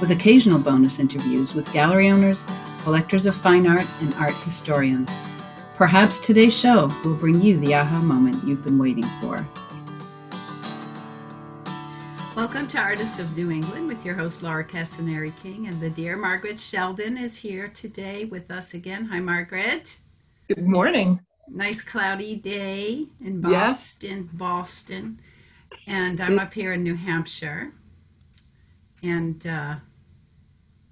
with occasional bonus interviews with gallery owners, collectors of fine art, and art historians. Perhaps today's show will bring you the aha moment you've been waiting for. Welcome to Artists of New England with your host Laura Castaneri King, and the dear Margaret Sheldon is here today with us again. Hi, Margaret. Good morning. Nice cloudy day in Boston, yes. Boston, and I'm up here in New Hampshire, and uh,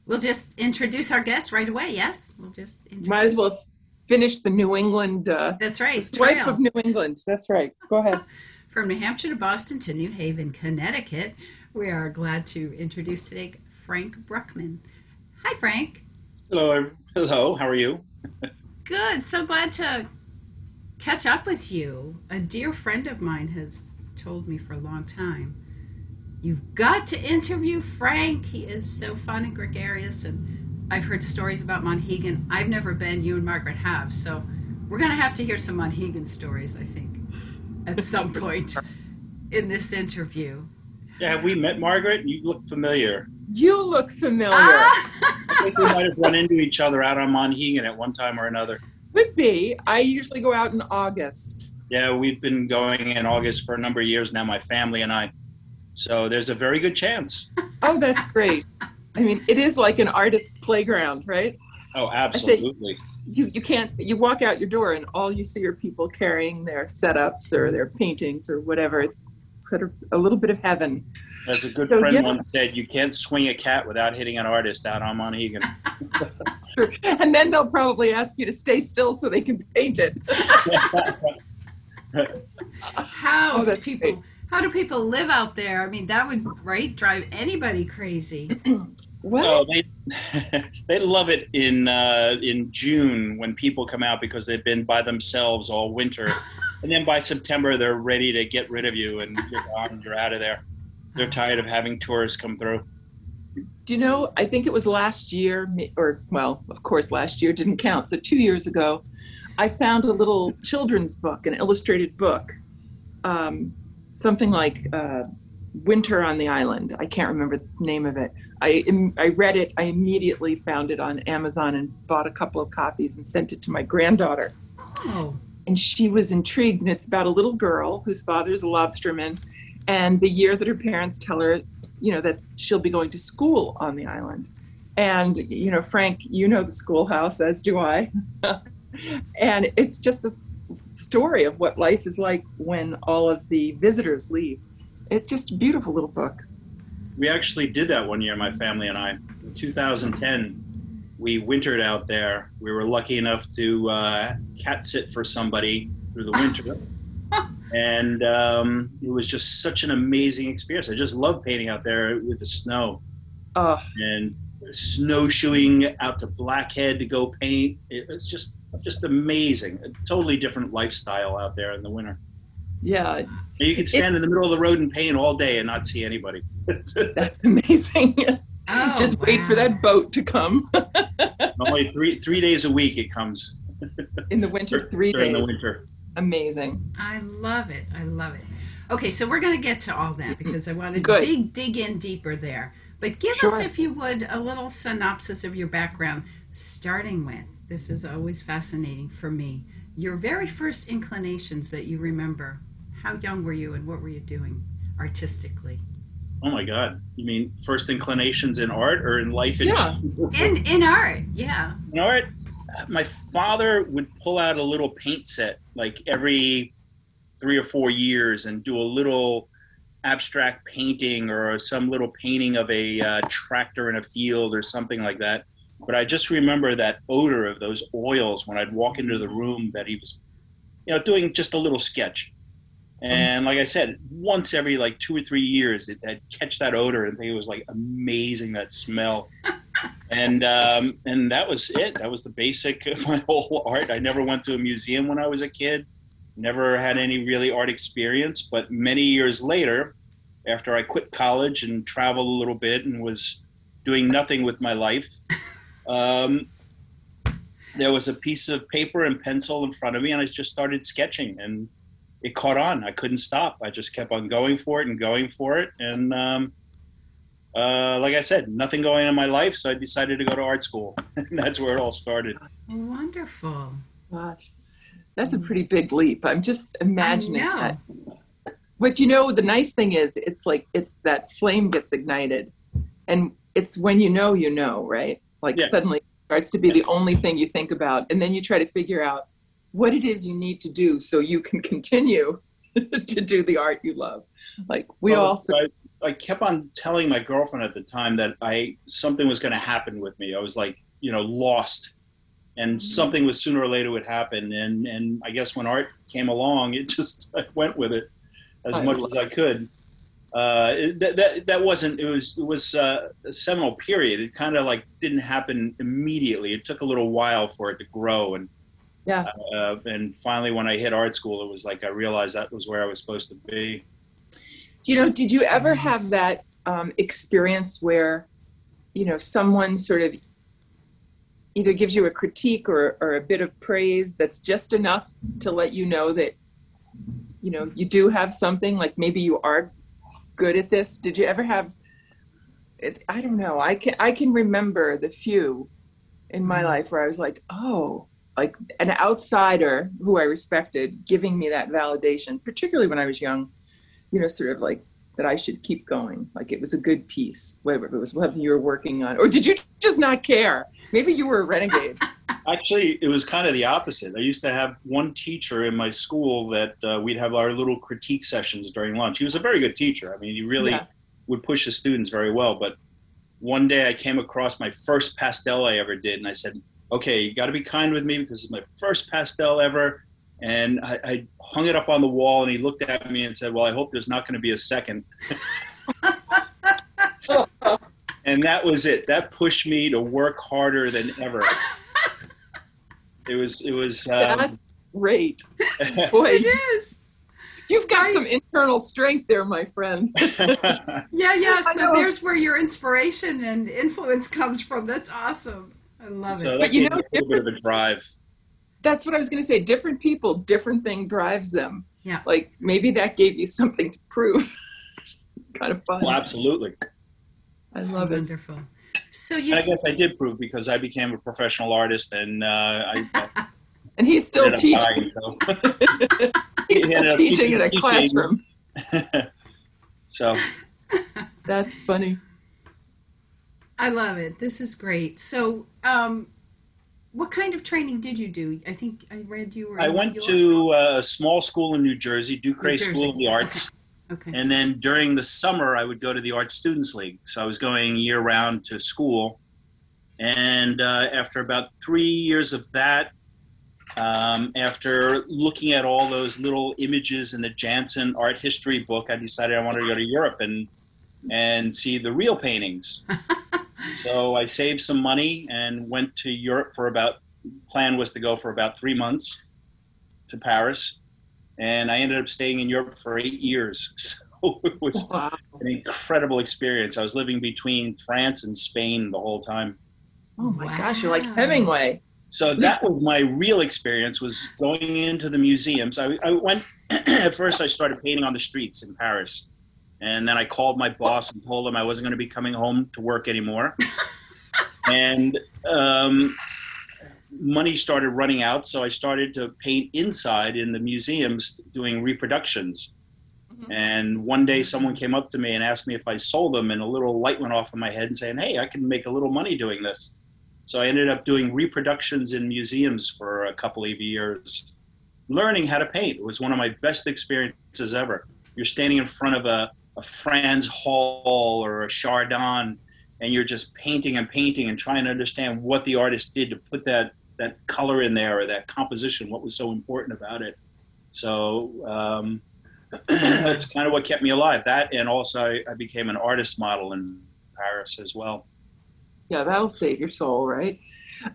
We'll just introduce our guest right away. Yes, we'll just introduce. might as well finish the New England. Uh, That's right. Swipe trail. of New England. That's right. Go ahead. From New Hampshire to Boston to New Haven, Connecticut, we are glad to introduce today Frank Bruckman. Hi, Frank. Hello. Hello. How are you? Good. So glad to catch up with you. A dear friend of mine has told me for a long time You've got to interview Frank. He is so fun and gregarious. And I've heard stories about Monhegan. I've never been. You and Margaret have. So we're going to have to hear some Monhegan stories, I think, at some point in this interview. Yeah, have we met Margaret? You look familiar. You look familiar. Ah! I think we might have run into each other out on Monhegan at one time or another. Could be. I usually go out in August. Yeah, we've been going in August for a number of years now, my family and I. So there's a very good chance. oh, that's great. I mean, it is like an artist's playground, right? Oh, absolutely. You, you can't, you walk out your door and all you see are people carrying their setups or their paintings or whatever. It's sort of a little bit of heaven. As a good so, friend yeah. once said, you can't swing a cat without hitting an artist out on Monhegan. sure. And then they'll probably ask you to stay still so they can paint it. How oh, do people great. How do people live out there? I mean, that would right drive anybody crazy. well, oh, they they love it in uh, in June when people come out because they've been by themselves all winter, and then by September they're ready to get rid of you and you're gone, you're out of there. They're tired of having tourists come through. Do you know? I think it was last year, or well, of course, last year didn't count. So two years ago, I found a little children's book, an illustrated book. Um, something like uh, Winter on the Island. I can't remember the name of it. I, I read it. I immediately found it on Amazon and bought a couple of copies and sent it to my granddaughter. Oh. And she was intrigued. And it's about a little girl whose father is a lobsterman. And the year that her parents tell her, you know, that she'll be going to school on the island. And, you know, Frank, you know the schoolhouse, as do I. and it's just this story of what life is like when all of the visitors leave. It's just a beautiful little book. We actually did that one year, my family and I. In 2010, we wintered out there. We were lucky enough to uh, cat sit for somebody through the winter. and um, it was just such an amazing experience. I just love painting out there with the snow. Uh, and snowshoeing out to Blackhead to go paint. It was just just amazing. A totally different lifestyle out there in the winter. Yeah. You can stand it, in the middle of the road in pain all day and not see anybody. that's amazing. Oh, just wow. wait for that boat to come. Only three three days a week it comes. in the winter, three During days. the winter. Amazing. I love it. I love it. Okay, so we're going to get to all that because I want to Good. dig dig in deeper there. But give sure. us, if you would, a little synopsis of your background, starting with this is always fascinating for me. Your very first inclinations that you remember. How young were you and what were you doing artistically? Oh my God! You mean first inclinations in art or in life? In yeah, in in art. Yeah. In art, my father would pull out a little paint set like every three or four years and do a little abstract painting or some little painting of a uh, tractor in a field or something like that. But I just remember that odor of those oils when I'd walk into the room that he was, you know, doing just a little sketch. And like I said, once every like two or three years, it, I'd catch that odor and think it was like amazing that smell. and um, and that was it. That was the basic of my whole art. I never went to a museum when I was a kid. Never had any really art experience. But many years later, after I quit college and traveled a little bit and was doing nothing with my life, um, there was a piece of paper and pencil in front of me, and I just started sketching, and it caught on. I couldn't stop. I just kept on going for it and going for it, and um, uh, like I said, nothing going on in my life, so I decided to go to art school. and that's where it all started. Wonderful. Gosh, that's a pretty big leap. I'm just imagining that. But you know, the nice thing is, it's like it's that flame gets ignited, and it's when you know, you know, right? Like Yeah. suddenly it starts to be the only thing you think about, and then you try to figure out what it is you need to do so you can continue to do the art you love. Like we all. I, I kept on telling my girlfriend at the time that I something was going to happen with me. I was like, you know, lost, and mm-hmm. something was sooner or later would happen. And and I guess when art came along, it just I went with it as I much as I could. Uh, that, that that wasn't it was it was uh, a seminal period. It kind of like didn't happen immediately. It took a little while for it to grow and. Yeah. Uh, and finally, when I hit art school, it was like I realized that was where I was supposed to be. You know, did you ever have that um, experience where, you know, someone sort of either gives you a critique or, or a bit of praise that's just enough to let you know that, you know, you do have something, like maybe you are good at this? Did you ever have, it, I don't know, I can, I can remember the few in my Mhm. life where I was like, oh, like an outsider who I respected giving me that validation, particularly when I was young you know, sort of like that I should keep going, like it was a good piece, whatever it was, whatever you were working on, or did you just not care? Maybe you were a renegade. Actually, it was kind of the opposite. I used to have one teacher in my school that uh, we'd have our little critique sessions during lunch. He was a very good teacher. I mean, he really Yeah. would push the students very well. But one day I came across my first pastel I ever did, and I said, "Okay, you got to be kind with me because it's my first pastel ever." And I, I hung it up on the wall, and he looked at me and said, "Well, I hope there's not going to be a second. and that was it. That pushed me to work harder than ever. It was. It was. Um, That's great. Boy, It is. you've got Right. some internal strength there, my friend. Yeah, yeah. So there's where your inspiration and influence comes from. That's awesome. I love So it. that But you know, a little bit of a drive. That's what I was going to say. Different people, different thing drives them. Yeah. Like maybe that gave you something to prove. it's kind of fun. Well, absolutely. I love it. Wonderful. So you. And I s- guess I did prove because I became a professional artist, and uh, I, I And he's still teaching. dying, so. He's still up teaching in a teaching- classroom. so That's funny. I love it. This is great. So, um, what kind of training did you do? I think I read you were. I in went New York. to a small school in New Jersey, Ducre New School of the Arts, Okay. and then during the summer I would go to the Art Students League. So I was going year round to school, and uh, after about three years of that, um, after looking at all those little images in the Janson art history book, I decided I wanted to go to Europe and and see the real paintings. so I saved some money and went to Europe for about. Plan was to go for about three months to Paris, and I ended up staying in Europe for eight years. So it was Wow. an incredible experience. I was living between France and Spain the whole time. Oh my gosh, you're like Hemingway. So that was my real experience was going into the museums. I, I went at first I started painting on the streets in Paris. And then I called my boss and told him I wasn't going to be coming home to work anymore. and um, money started running out, so I started to paint inside in the museums doing reproductions. Mhm. And one day someone came up to me and asked me if I sold them, and a little light went off in my head and saying, Hey, I can make a little money doing this. So I ended up doing reproductions in museums for a couple of years, learning how to paint. It was one of my best experiences ever. You're standing in front of a, a Frans Hals or a Chardin, and you're just painting and painting and trying to understand what the artist did to put that, that color in there or that composition, what was so important about it. So um, that's kind of what kept me alive. That, and also I, I became an artist model in Paris as well. Yeah, that'll save your soul, right?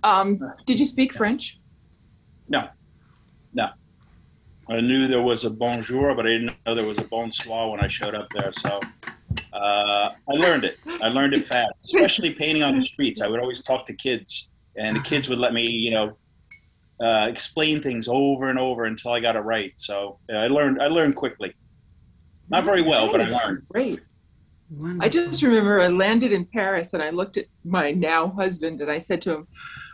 Um, did you speak French? No, no. I knew there was a bonjour, but I didn't know there was a bonsoir when I showed up there. So uh, I learned it. I learned it fast, especially painting on the streets. I would always talk to kids, and the kids would let me, you know, uh, explain things over and over until I got it right. So uh, I learned. I learned quickly. Not very well, but I learned. Great. Wonderful. I just remember I landed in Paris and I looked at my now husband and I said to him,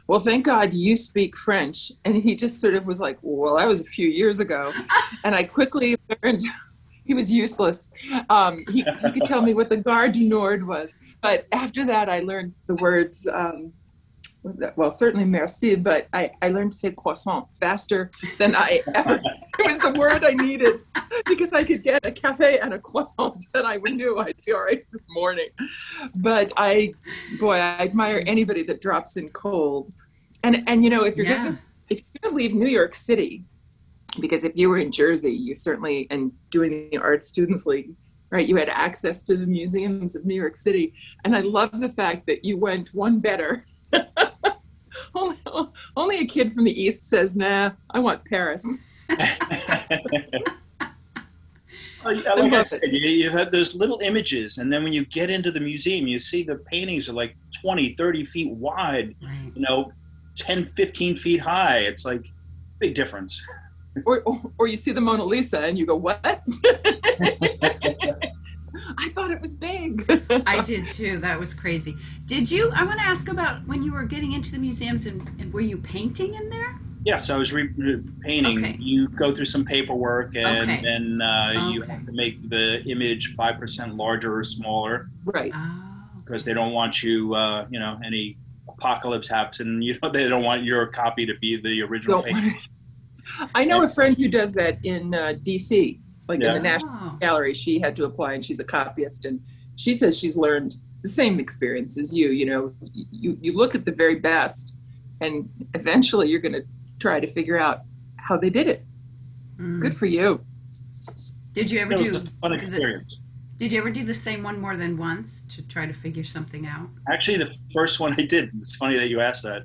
Well, thank God you speak French. And he just sort of was like, Well, that was a few years ago. And I quickly learned he was useless. Um, he, he could tell me what the Gare du Nord was. But after that, I learned the words, um, well, certainly merci, but I, I learned to say croissant faster than I ever. It was the word I needed because I could get a cafe and a croissant and I knew I'd be all right for the morning. But I, boy, I admire anybody that drops in cold. And and you know if you're Yeah. if you're gonna leave New York City, because if you were in Jersey, you certainly and doing the Art Students League, right? You had access to the museums of New York City, and I love the fact that you went one better. only, only a kid from the East says, "Nah, I want Paris." Like I said, you, you had those little images, and then when you get into the museum, you see the paintings are like 20, 30 feet wide, Right. you know, 10, 15 feet high. It's like big difference. or, or or you see the Mona Lisa and you go, "What?" I thought it was big. I did too. That was crazy. Did you? I want to ask about when you were getting into the museums and, and were you painting in there? Yes, I was re- re- painting. Okay. You go through some paperwork, and Okay. then uh, you have to make the image five percent larger or smaller right. Oh, because they don't want you, uh, you know, any apocalypse happens, and you know they don't want your copy to be the original Don't painting. want to. I know a friend who does that in uh, D.C., like Yeah. in the National Oh, Gallery. She had to apply, and she's a copyist, and she says she's learned the same experience as you. You know, you you look at the very best, and eventually you're going to try to figure out how they did it. mm. Good for you. Did you ever It was do? a fun did the- experience. Did you ever do the same one more than once to try to figure something out? Actually, the first one I did. It's funny that you asked that.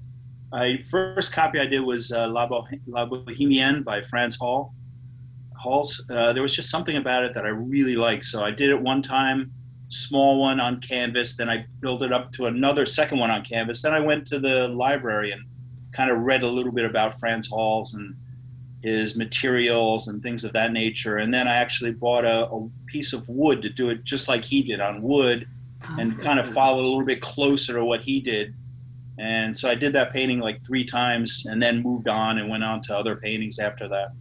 I first copy I did was uh, La, Bo- La Bohemienne by Frans Hals. Hals. Uh, there was just something about it that I really liked, so I did it one time, small one on canvas. Then I built it up to another second one on canvas. Then I went to the library and kind of read a little bit about Frans Hals and his materials and things of that nature. And then I actually bought a, a piece of wood to do it just like he did on wood and Oh, kind of follow a little bit closer to what he did. And so I did that painting like three times and then moved on and went on to other paintings after that.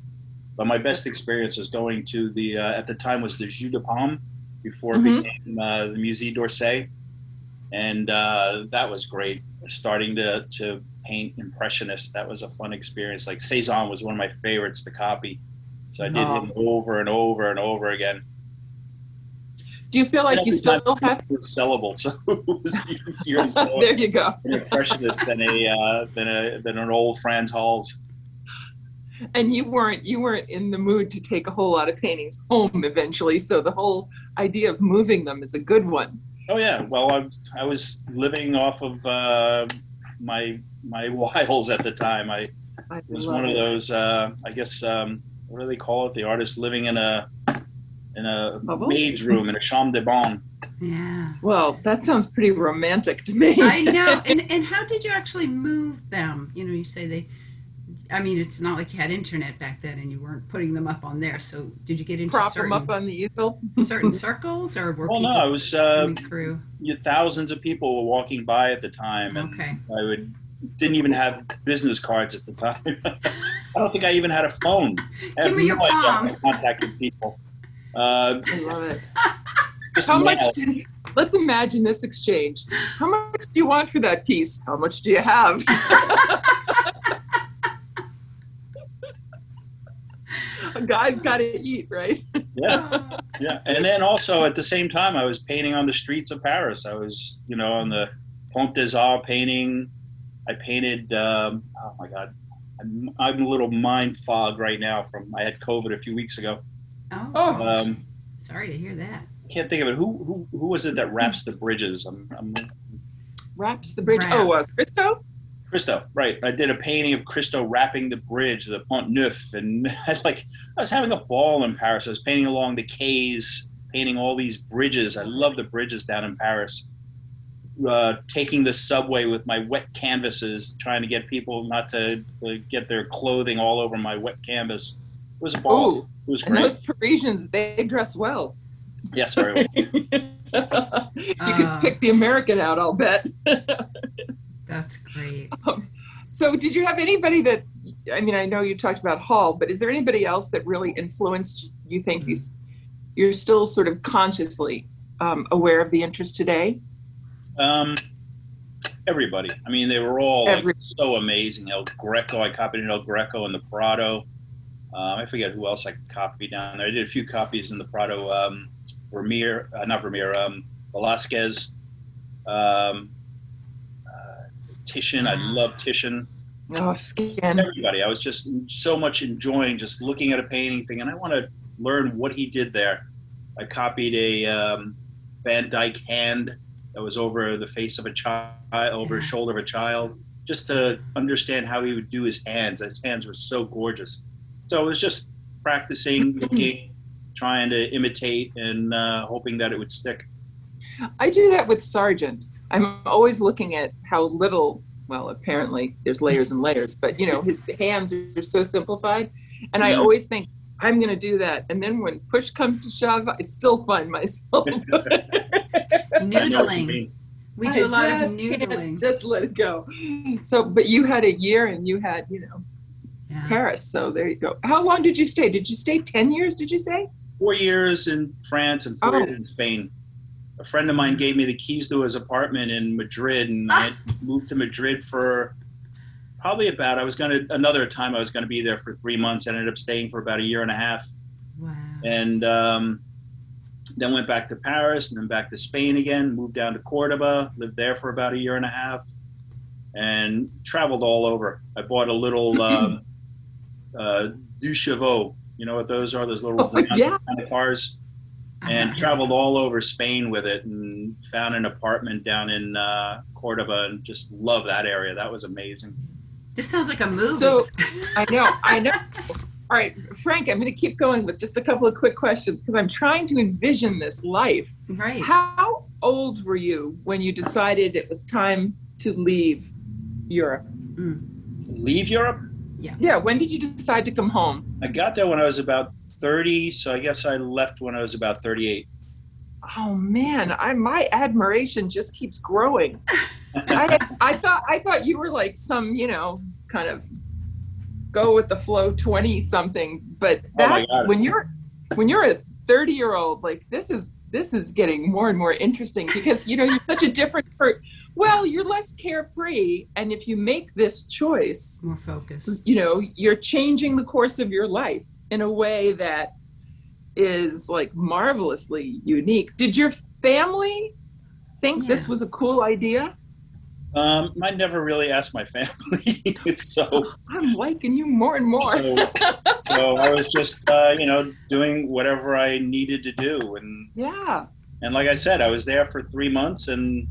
But my best experience is going to the, uh, at the time was the Jeu de Paume before it Mhm. became uh, the Musée d'Orsay. And uh, that was great. Starting to, to paint Impressionists, that was a fun experience. Like Cezanne was one of my favorites to copy. So I did Oh. him over and over and over again. Do you feel like you still have? it sellable, so it was easier to sell there you go. an impressionist than a uh, than a than an old Frans Hals. And you weren't you weren't in the mood to take a whole lot of paintings home eventually so the whole idea of moving them is a good one Oh yeah, well I was, I was living off of uh, my my wiles at the time. I I was love one of those uh, I guess um, what do they call it? The artist living in a in a Bubble? maid's room in a chambre de bonne. Yeah. well that sounds pretty romantic to me I know. And and how did you actually move them? You know, you say they. I mean, it's not like you had internet back then, and you weren't putting them up on there. So, did you get into prop certain them up on the easel certain circles, or were Well, people no, it was uh, coming through? you thousands of people were walking by at the time, and Okay. I would didn't even have business cards at the time. I don't think I even had a phone. I Give have me your no idea palm. I contacted people. Uh, i love it just how much mail. did, let's imagine this exchange how much do you want for that piece how much do you have a guy's got to eat right Yeah, yeah. And then also at the same time, I was painting on the streets of Paris. I was, you know, on the Pont des Arts painting. I painted. Um, oh my God, I'm, I'm a little mind fog right now. From I had COVID a few weeks ago. Oh, Oh. Um, sorry to hear that. I can't think of it. Who who who was it that wraps the bridges? I'm, I'm wraps the bridge. Wrap. Oh, uh, Christo. Christo, right? I did a painting of Christo wrapping the bridge, the Pont Neuf, and I like I was having a ball in Paris. I was painting along the quays, painting all these bridges. I love the bridges down in Paris. Uh, taking the subway with my wet canvases, trying to get people not to, to get their clothing all over my wet canvas. It was a ball. Ooh, it was great. those Parisians, they dress well. yes, very well. you Uh. could pick the American out, I'll bet. That's great. So, did you have anybody that? I mean, I know you talked about Hals, but is there anybody else that really influenced? You think you, s- you're still sort of consciously um, aware of the interest today? Um, everybody. I mean, they were all like, so amazing. El Greco, I copied El Greco in the Prado. Um, I forget who else I copied down there. I did a few copies in the Prado. Um, Vermeer, uh, not Vermeer, um, Velasquez, um, Titian. I love Titian. Oh, scan. Everybody. I was just so much enjoying just looking at a painting thing, and I want to learn what he did there. I copied a um, Van Dyck hand that was over the face of a child, over his shoulder of a child, just to understand how he would do his hands. His hands were so gorgeous. So it was just practicing, looking, trying to imitate, and uh, hoping that it would stick. I do that with Sargent. I'm always looking at how little, well, apparently there's layers and layers, but you know, his hands are so simplified. And I Mhm. always think, I'm going to do that. And then when push comes to shove, I still find myself. I know what you Noodling. We do a I lot of just can't noodling. Just let it go. So, but you had a year and you had, you know, Yeah. Paris. So there you go. How long did you stay? Did you stay 10 years, did you say? Four years in France and four Oh. years in Spain. A friend of mine gave me the keys to his apartment in Madrid, and I moved to Madrid for probably about. I was going to another time. I was going to be there for three months. I ended up staying for about a year and a half, Wow. and um, then went back to Paris, and then back to Spain again. Moved down to Cordoba, lived there for about a year and a half, and traveled all over. I bought a little um, uh, Deux Chevaux. You know what those are? Those little Oh, yeah. kind of cars and Uh-huh. traveled all over Spain with it and found an apartment down in uh, Cordoba and just love that area. That was amazing. This sounds like a movie. So I know, I know. All right, Frank, I'm going to keep going with just a couple of quick questions because I'm trying to envision this life. right. How old were you when you decided it was time to leave Europe? Leave Europe? Yeah. Yeah, when did you decide to come home? I got there when I was about 30, so I guess I left when I was about 38. Oh man, I my admiration just keeps growing. I, I thought I thought you were like some, you know, kind of go with the flow 20 something, but Oh that's God. when you're when you're a 30 year old like this is this is getting more and more interesting because you know you're such a different per- well, you're less carefree and if you make this choice, More focused you know, you're changing the course of your life in a way that is like marvelously unique. Did your family think this was a cool idea? Um, I never really asked my family, so I'm liking you more and more. so, so I was just uh, you know doing whatever I needed to do, and yeah. and like I said, I was there for three months and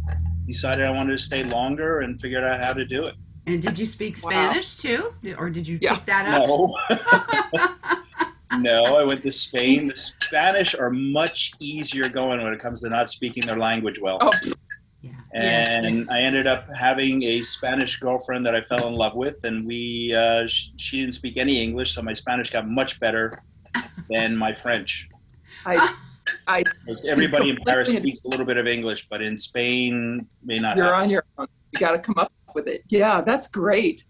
decided I wanted to stay longer and figured out how to do it. And did you speak Wow. Spanish too? Or did you Yeah. pick that up? No. no, I went to Spain. The Spanish are much easier going when it comes to not speaking their language well. Oh, Yeah. and I ended up having a Spanish girlfriend that I fell in love with, and we uh, sh- she didn't speak any English, so my Spanish got much better than my French. I, I, 'Cause everybody in Paris speaks a little bit of English, but in Spain may not. you're have. on your own. You got to come up with it. Yeah, that's great.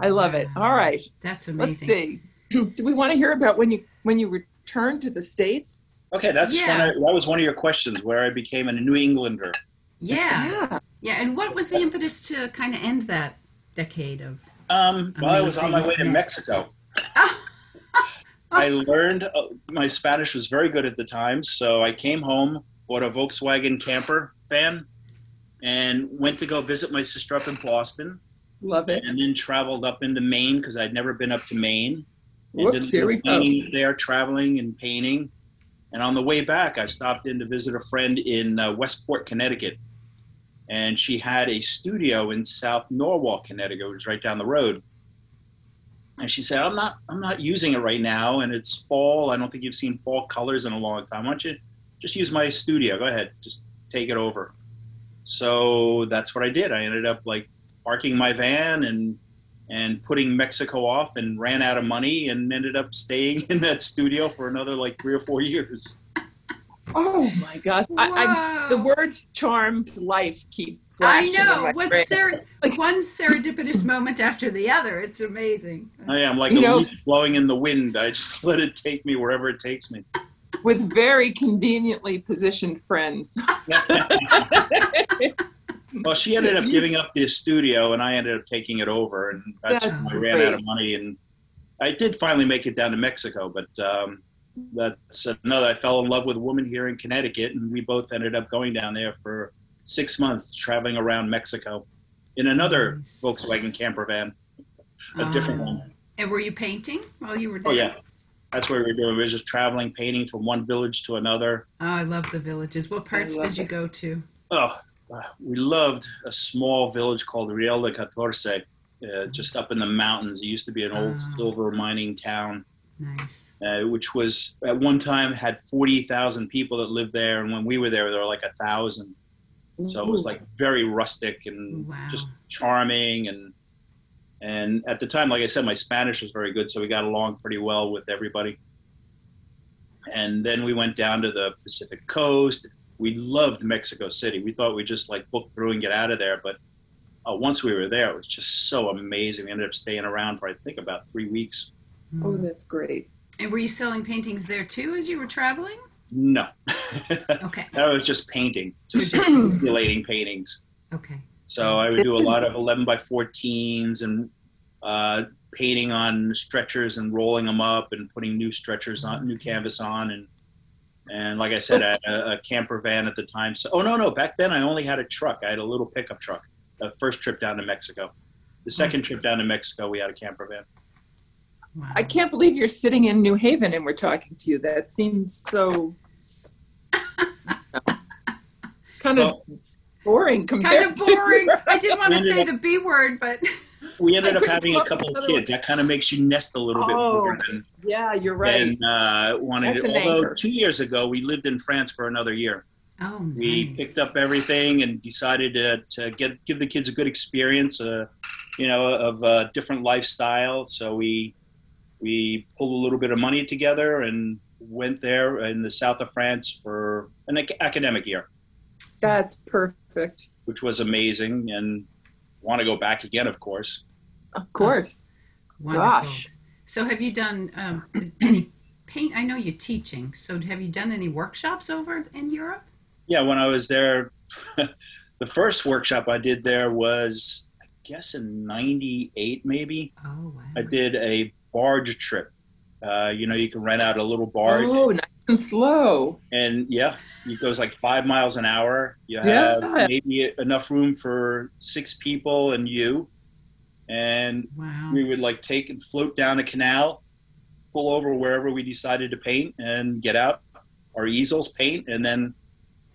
I love it. All right, That's let's amazing. see. Do we want to hear about when you when you returned to the states? Okay, that's Yeah. one I, that was one of your questions where I became a New Englander. Yeah. Yeah. Yeah. And what was the impetus to kind of end that decade of? Um, well, I was on my way to Amazingness. Mexico. I learned uh, my Spanish was very good at the time, so I came home, bought a Volkswagen camper van, and went to go visit my sister up in Boston, Love it. and then traveled up into Maine because I'd never been up to Maine. Whoops, here we go. There, traveling and painting, and on the way back, I stopped in to visit a friend in uh, Westport, Connecticut, and she had a studio in South Norwalk, Connecticut, which is right down the road. And she said, "I'm not, I'm not using it right now, and it's fall. I don't think you've seen fall colors in a long time. Why don't you just use my studio? Go ahead, just take it over." So that's what I did. I ended up like parking my van and and putting Mexico off, and ran out of money, and ended up staying in that studio for another like three or four years. Oh my gosh! I, I'm, the Wow. words "charmed life" keep I flashing. in know. my What's brain. ser- Like- one serendipitous moment after the other? It's amazing. I am like You a know- leaf blowing in the wind. I just let it take me wherever it takes me. with very conveniently positioned friends. Well, she ended up giving up the studio, and I ended up taking it over, and that's, That's when I ran out of money. And I did finally make it down to Mexico, but um, that's another. I fell in love with a woman here in Connecticut, and we both ended up going down there for six months, traveling around Mexico in another Nice. Volkswagen camper van, a different Um, one. And were you painting while you were there? Oh yeah, that's what we were doing. We were just traveling, painting from one village to another. Oh, I love the villages. What parts did you it. go to? Oh, uh, we loved a small village called Real de Catorce, uh, just up in the mountains. It used to be an old Ah. silver mining town, Nice. uh, which was at one time had 40,000 people that lived there. And when we were there, there were like a thousand. So it was like very rustic and Wow. just charming. And, and at the time, like I said, my Spanish was very good. So we got along pretty well with everybody. And then we went down to the Pacific coast. We loved Mexico City. We thought we'd just like book through and get out of there. But uh, once we were there, it was just so amazing. We ended up staying around for, I think, about three weeks. Oh, that's great. And were you selling paintings there too as you were traveling? No, Okay. that was just painting, just Just- paintings. Okay. So I would do a lot of 11 by 14s and uh, painting on stretchers and rolling them up and putting new stretchers on, new canvas on. And, and like I said, I had a, a camper van at the time. So, oh, no, no. Back then I only had a truck. I had a little pickup truck. The first trip down to Mexico. The second trip down to Mexico, we had a camper van. Wow. I can't believe you're sitting in New Haven and we're talking to you. That seems so kind of Well- boring compared Kind of to- boring. I didn't want to say the B word, but We ended I up having a couple of another kids. That kind of makes you nest a little bit Oh, more than, yeah, you're right. than uh, wanting That's to. an Although anchor. two years ago, we lived in France for another year. oh, we picked up everything and decided to, to get give the kids a good experience uh, you know of a different lifestyle so we we pulled a little bit of money together and went there in the south of france for an ac- academic year That's perfect. which was amazing and want to go back again of course Of course. Wonderful. Gosh. So, have you done um, any paint? I know you're teaching. So, have you done any workshops over in Europe? yeah when i was there the first workshop i did there was i guess in 98 maybe Oh, wow. I did a barge trip. Uh, you know, you can rent out a little barge, Oh, nice and slow. and yeah, it goes like five miles an hour. You Yeah. have maybe enough room for six people and you, and Wow. we would like take and float down a canal, pull over wherever we decided to paint, and get out our easels, paint, and then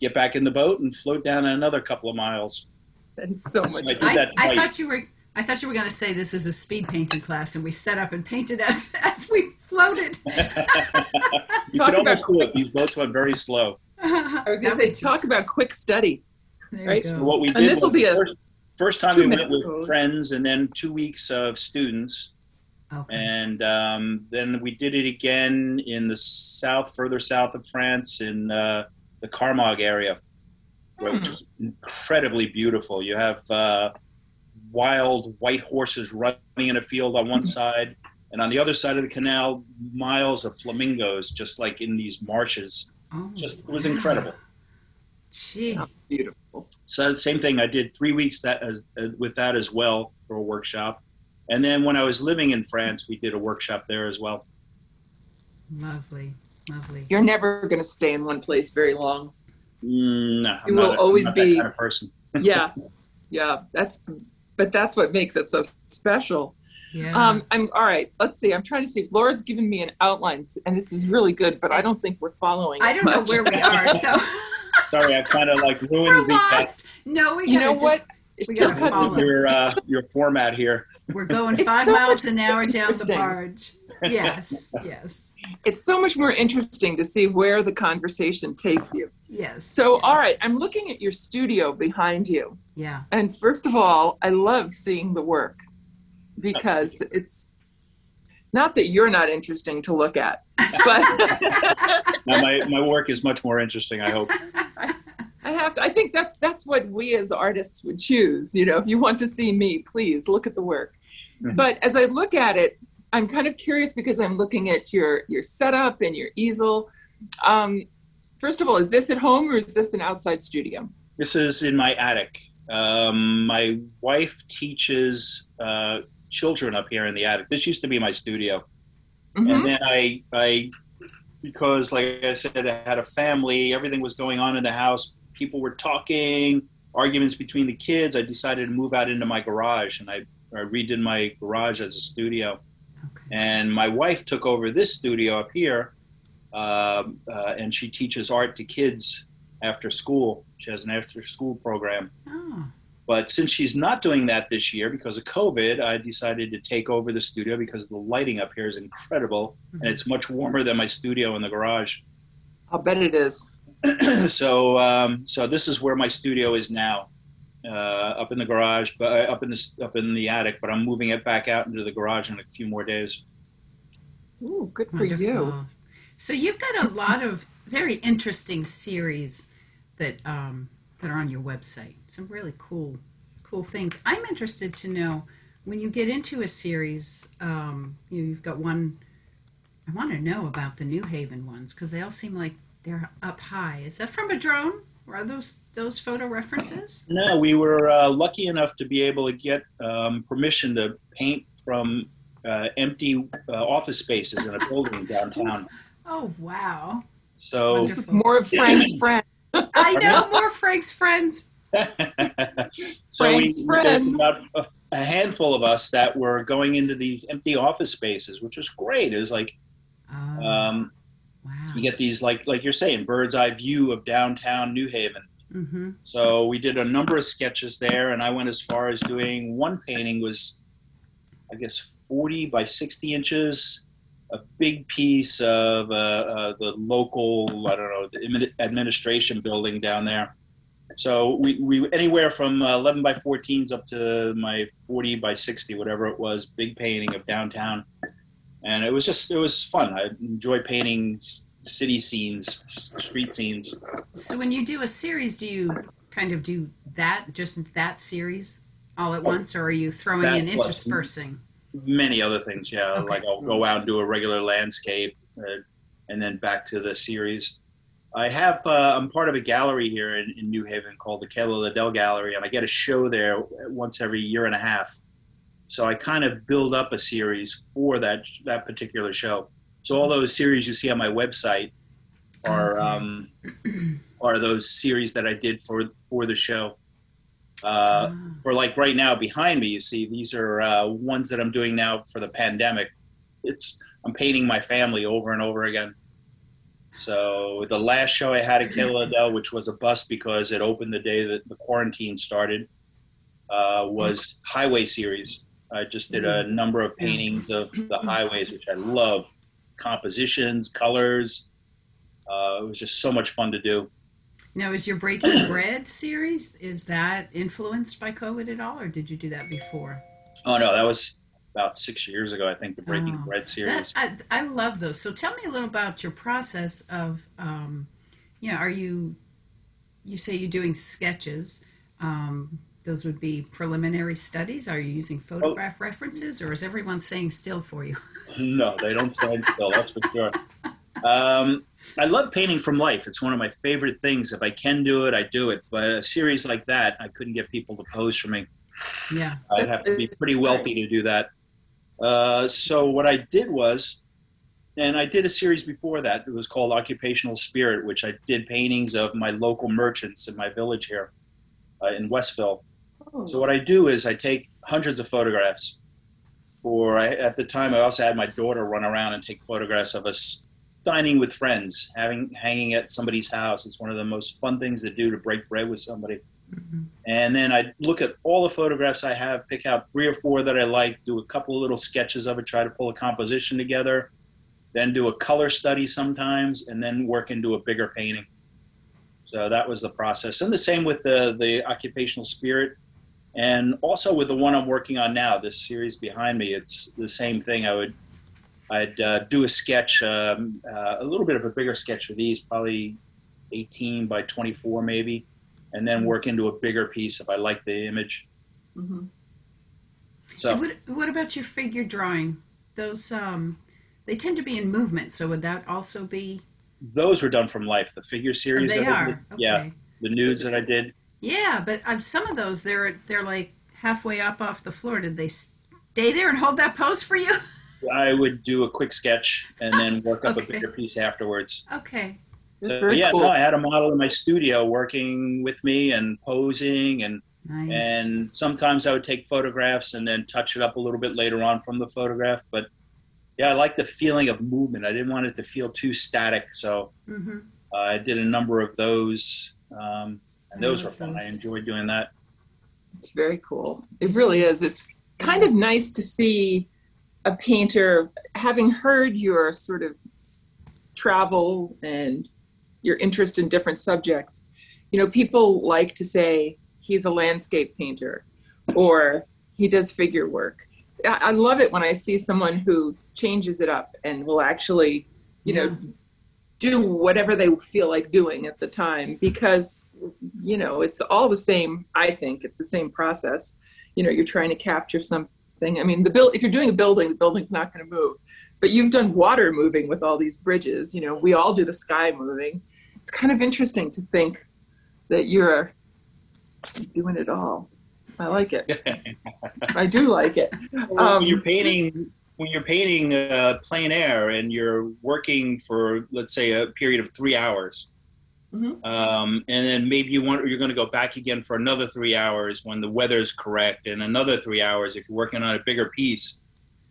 get back in the boat and float down another couple of miles. That is so much I I, that I thought you were. I thought you were going to say this is a speed painting class, and we set up and painted as as we floated. you Talk could about almost do it. These boats went very slow. I was going to say, talk about quick study. There right? you So what we And this'll be a first, first time we went with friends, and then two weeks of students, Okay. and um, then we did it again in the south, further south of France, in uh, the Camargue area, Hmm. which is incredibly beautiful. You have uh, wild white horses running in a field on one side, and on the other side of the canal, miles of flamingos, just like in these marshes. Oh, Just it was incredible. Gee. Sounds beautiful. So the same thing. I did three weeks that as, uh, with that as well for a workshop, and then when I was living in France, we did a workshop there as well. Lovely. Lovely. You're never going to stay in one place very long. Mm, no, I'm You not will a- I'm always not that be- kind of person. Yeah. yeah. That's, but that's what makes it so special. Yeah. Um, I'm all right. Let's see. I'm trying to see. Laura's given me an outline, and this is really good, but I don't think we're following. I don't know where we are, so Sorry, I kind of like we're ruined the. lost. No, we You know gotta just, what? We gotta cut follow. this- Your uh, your format here. we're going five so miles an hour down the barge. Yes, yes, It's so much more interesting to see where the conversation takes you. yes. So, yes. all right, I'm looking at your studio behind you. Yeah. And first of all, I love seeing the work because it's not that you're not interesting to look at, but my, my work is much more interesting. I hope. I have to, I think that's that's what we as artists would choose. You know, if you want to see me, please look at the work. Mhm. But as I look at it, I'm kind of curious because I'm looking at your your setup and your easel. Um, first of all, is this at home or is this an outside studio? This is in my attic. Um, my wife teaches uh, children up here in the attic. This used to be my studio, Mhm. and then I, I, because like I said, I had a family. Everything was going on in the house. People were talking, arguments between the kids. I decided to move out into my garage, and I, I redid my garage as a studio. Okay. And my wife took over this studio up here, um, uh, and she teaches art to kids after school. She has an after school program. Oh, But since she's not doing that this year because of COVID, I decided to take over the studio because the lighting up here is incredible and it's much warmer than my studio in the garage. I'll bet it is. so, um, so this is where my studio is now, uh, up in the garage, but uh, up in the up in the attic. But I'm moving it back out into the garage in a few more days. Ooh, good for wonderful. you. So you've got a lot of very interesting series that um, that are on your website. Some really cool, cool things. I'm interested to know when you get into a series. Um, you know, you've got one. I want to know about the New Haven ones because they all seem like they're up high. Is that from a drone? Or are those those photo references? No, we were uh, lucky enough to be able to get um, permission to paint from uh, empty uh, office spaces in a building downtown. Oh wow! So, This is more of Frank's friend. I know more Frank's friends. so we, friends. about a- handful of us that were going into these empty office spaces, which was great. It was like Oh, um, wow. you get these like like you're saying, bird's eye view of downtown New Haven. Mm-hmm. So we did a number of sketches there, and I went as far as doing one painting was, I guess, 40 by 60 inches, a big piece of uh, uh, the local, I don't know, the administration building down there. So we, we anywhere from uh, 11 by 14s up to my 40 by 60, whatever it was, big painting of downtown. And it was just, it was fun. I enjoy painting city scenes, street scenes. So when you do a series, do you kind of do that, just that series all at Oh, once, or are you throwing in interspersing? Many other things yeah. Okay. like i'll go out and do a regular landscape uh, and then back to the series. I have uh, i'm part of a gallery here in, in new haven called the Kehler Liddell gallery and i get a show there once every year and a half. So i kind of build up a series for that that particular show. So all those series you see on my website are Okay. um, are those series that i did for for the show uh, Ah, for like right now behind me you see these are uh, ones that i'm doing now for the pandemic. It's i'm painting my family over and over again. So the last show i had at Kehler Liddell, which was a bust because it opened the day that the quarantine started uh, was highway series. I just did a number of paintings of the highways which i love. Compositions colors uh, it was just so much fun to do Now, is your Breaking Bread series is that influenced by COVID at all, or did you do that before? oh no that was about six years ago i think the breaking Oh. bread series That, I, I love those. So tell me a little about your process of, um, you know, are you, you say you're doing sketches. Um, those would be preliminary studies. Are you using photograph references, or is everyone saying still for you? No, they don't stand still. That's for sure. Um, I love painting from life. It's one of my favorite things. If I can do it, I do it. But a series like that, I couldn't get people to pose for me. Yeah. I'd have to be pretty wealthy to do that. Uh, so what I did was, and I did a series before that. It was called Occupational Spirit, which I did paintings of my local merchants in my village here uh, in Westville. So what I do is I take hundreds of photographs. For I, at the time, I also had my daughter run around and take photographs of us dining with friends, having hanging at somebody's house. It's one of the most fun things to do to break bread with somebody. Mhm. And then I look at all the photographs I have, pick out three or four that I like, do a couple of little sketches of it, try to pull a composition together, then do a color study sometimes, and then work into a bigger painting. So that was the process. And the same with the, the occupational spirit. And also with the one I'm working on now, this series behind me, it's the same thing. I would, I'd uh, do a sketch, um, uh, a little bit of a bigger sketch of these, probably 18 by 24 maybe, and then work into a bigger piece if I like the image. Mhm. So What, what about your figure drawing? Those um, they tend to be in movement. So would that also be? those were done from life. The figure Oh, series, they are. did, Okay. yeah, the nudes that I did. Yeah, but um, some of those they're they're like halfway up off the floor. Did they stay there and hold that pose for you? I would do a quick sketch and then work up Okay. a bigger piece afterwards. Okay. So, very yeah, cool. no, I had a model in my studio working with me and posing, and Nice. and sometimes I would take photographs and then touch it up a little bit later on from the photograph. But yeah, I like the feeling of movement. I didn't want it to feel too static, so hmm uh, I did a number of those, um, and those were love fun. I enjoyed doing that. It's very cool. It really is. It's kind of nice to see a painter having heard your sort of travel and your interest in different subjects. You know, people like to say he's a landscape painter or he does figure work. I, I love it when I see someone who changes it up and will actually, you know, do whatever they feel like doing at the time because you know it's all the same i think it's the same process you know you're trying to capture something i mean the build if you're doing a building the building's not going to move. But you've done water moving with all these bridges you know we all do the sky moving. It's kind of interesting to think that you're doing it all. I like it. I do like it. Well, when Um, you're painting when you're painting uh, plein air and you're working for let's say a period of three hours Mhm. um, and then maybe you want you're going to go back again for another three hours when the weather's correct and another three hours if you're working on a bigger piece.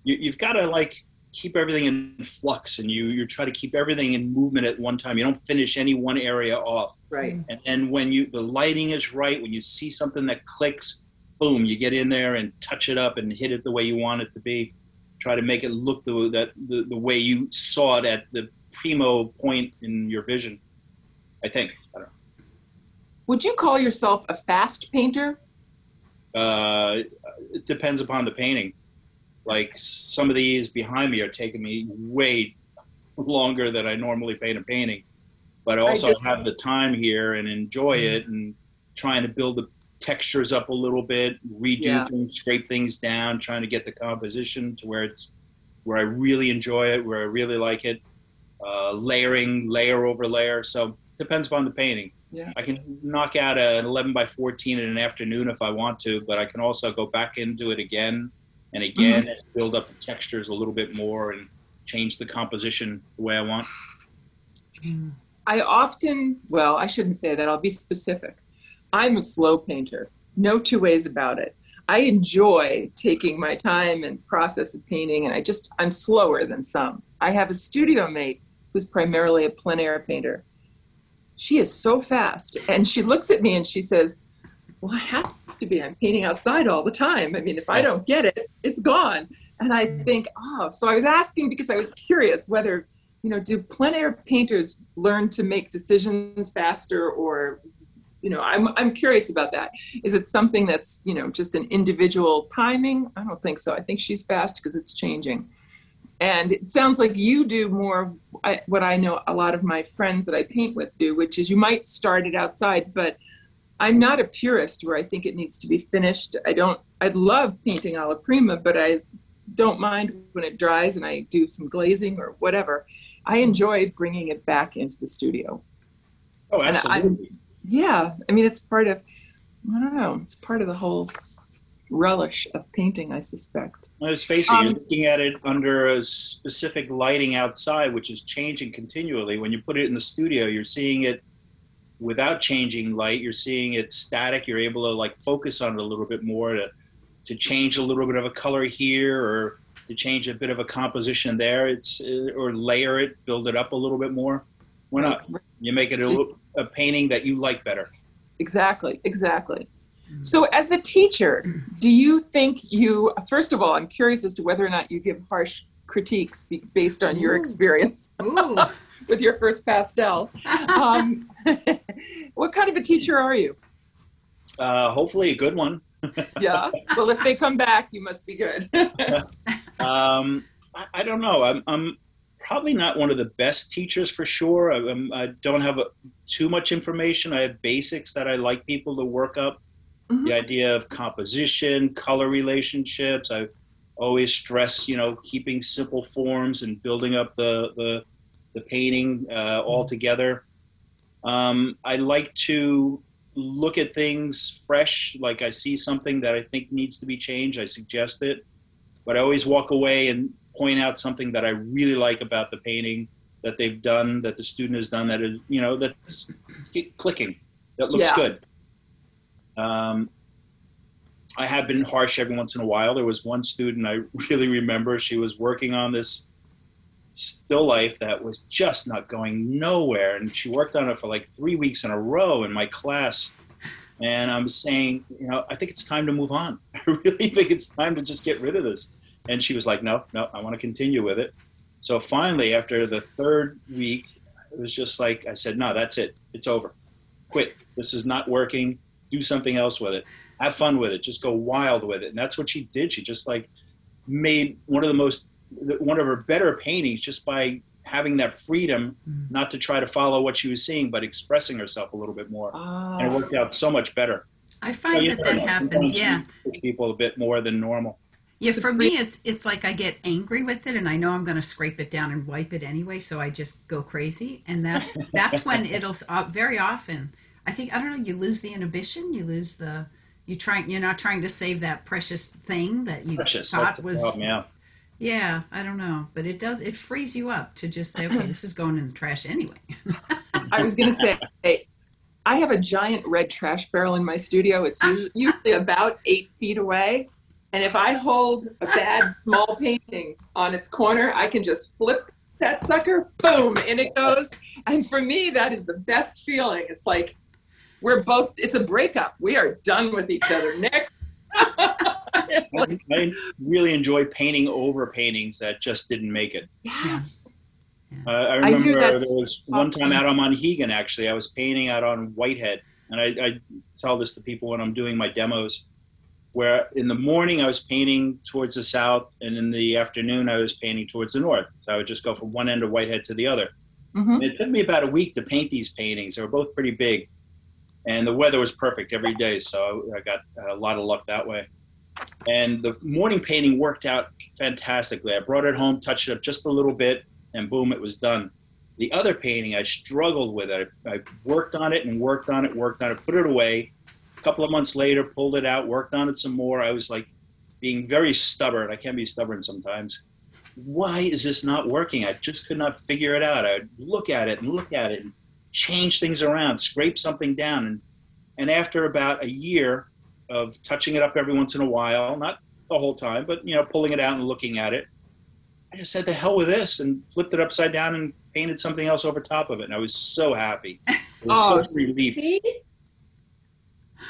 You, you've got to like keep everything in flux and you you try to keep everything in movement at one time. You don't finish any one area off. Right. And then when you the lighting is right when you see something that clicks boom you get in there and touch it up and hit it the way you want it to be. Try to make it look the that the, the way you saw it at the primo point in your vision i think I don't would you call yourself a fast painter. Uh, it depends upon the painting like some of these behind me are taking me way longer than i normally paint a painting but i I also just- have the time here and enjoy it and trying to build the textures up a little bit, redo Yeah. things, scrape things down, trying to get the composition to where it's where I really enjoy it, where I really like it. Uh, layering, layer over layer. So depends upon the painting. Yeah. I can knock out an 11 by 14 in an afternoon if I want to, but I can also go back into it again and mm-hmm. again and build up the textures a little bit more and change the composition the way I want. I often, well, I shouldn't say that. I'll be specific. I'm a slow painter. No two ways about it. I enjoy taking my time and process of painting, and I just, I'm slower than some. I have a studio mate who's primarily a plein air painter. She is so fast, and she looks at me and she says, Well, I have to be. I'm painting outside all the time. I mean, if I don't get it, it's gone. And I mm-hmm. think, oh, so I was asking because I was curious whether you know, do plein air painters learn to make decisions faster or, you know, I'm, I'm curious about that. Is it something that's, you know, just an individual timing? I don't think so. I think she's fast because it's changing. And it sounds like you do more what I know a lot of my friends that I paint with do, which is you might start it outside, but I'm not a purist where I think it needs to be finished. I don't, I love painting alla prima, but I don't mind when it dries and I do some glazing or whatever. I enjoy bringing it back into the studio. Oh, And I- absolutely. Yeah, I mean, it's part of, I don't know, it's part of the whole relish of painting, I suspect. Let's face it, Um, you're looking at it under a specific lighting outside, which is changing continually. When you put it in the studio, you're seeing it without changing light. You're seeing it static. You're able to like focus on it a little bit more to to change a little bit of a color here or to change a bit of a composition there. It's uh, or layer it, build it up a little bit more. Why not? You make it a, a painting that you like better. exactly, exactly. So, as a teacher, do you think you, first of all, I'm curious as to whether or not you give harsh critiques be- based on your Ooh. experience Ooh, with your first pastel. Um, what kind of a teacher are you? Uh, hopefully, a good one. Yeah. Well, if they come back, you must be good. Um, I, I don't know. I'm, I'm probably not one of the best teachers for sure. I, I'm, I don't have a, too much information. I have basics that I like people to work up. Mhm. The idea of composition, color relationships. I always stress, you know, keeping simple forms and building up the the, the painting uh, all together. Um, I like to look at things fresh. Like I see something that I think needs to be changed, I suggest it. But I always walk away and point out something that I really like about the painting that they've done, that the student has done, that is, you know, that's clicking, that looks Yeah. good. Um, I have been harsh every once in a while. There was one student I really remember. She was working on this still life that was just not going nowhere, and she worked on it for like three weeks in a row in my class. And I'm saying, you know, I think it's time to move on. I really think it's time to just get rid of this. And she was like, no, no, I want to continue with it. So finally, after the third week, it was just like I said, no, that's it. It's over. Quit. This is not working. Do something else with it. Have fun with it. Just go wild with it. And that's what she did. She just like made one of the most one of her better paintings just by having that freedom Mm. not to try to follow what she was seeing, but expressing herself a little bit more. And it worked out so much better. I find You that never that know. happens. Yeah, people a bit more than normal. yeah. For me, it's it's like I get angry with it, and I know I'm going to scrape it down and wipe it anyway, so I just go crazy, and that's that's when it'll s- uh, very often. I think I don't know. You lose the inhibition. You lose the. You trying. You're not trying to save that precious thing that you Precious. thought was. problem, yeah. Yeah, I don't know, but it does. It frees you up to just say, okay, this is going in the trash anyway. I was going to say, hey, I have a giant red trash barrel in my studio. It's usually about eight feet away. And if I hold a bad small painting on its corner, I can just flip that sucker, boom, and it goes. And for me, that is the best feeling. It's like we're both, it's a breakup. We are done with each other. Next. I, I really enjoy painting over paintings that just didn't make it. yes. Uh, I I remember there was one time out on Monhegan, actually, I was painting out on Whitehead. And I, I tell this to people when I'm doing my demos, where in the morning I was painting towards the south, and in the afternoon I was painting towards the north. So I would just go from one end of Whitehead to the other. Mhm. And it took me about a week to paint these paintings. They were both pretty big, and the weather was perfect every day, so I got a lot of luck that way. And the morning painting worked out fantastically. I brought it home, touched it up just a little bit, and boom, it was done. The other painting, I struggled with it. I, worked on it and worked on it, worked on it, put it away. A couple of months later, pulled it out, worked on it some more. I was like being very stubborn. I can be stubborn sometimes why is this not working? I just could not figure it out. I'd look at it and look at it and change things around, scrape something down. And, and after about a year of touching it up every once in a while, not the whole time, but, you know, pulling it out and looking at it, I just said, the hell with this and flipped it upside down and painted something else over top of it. And I was so happy. It was Oh, such a relief. See?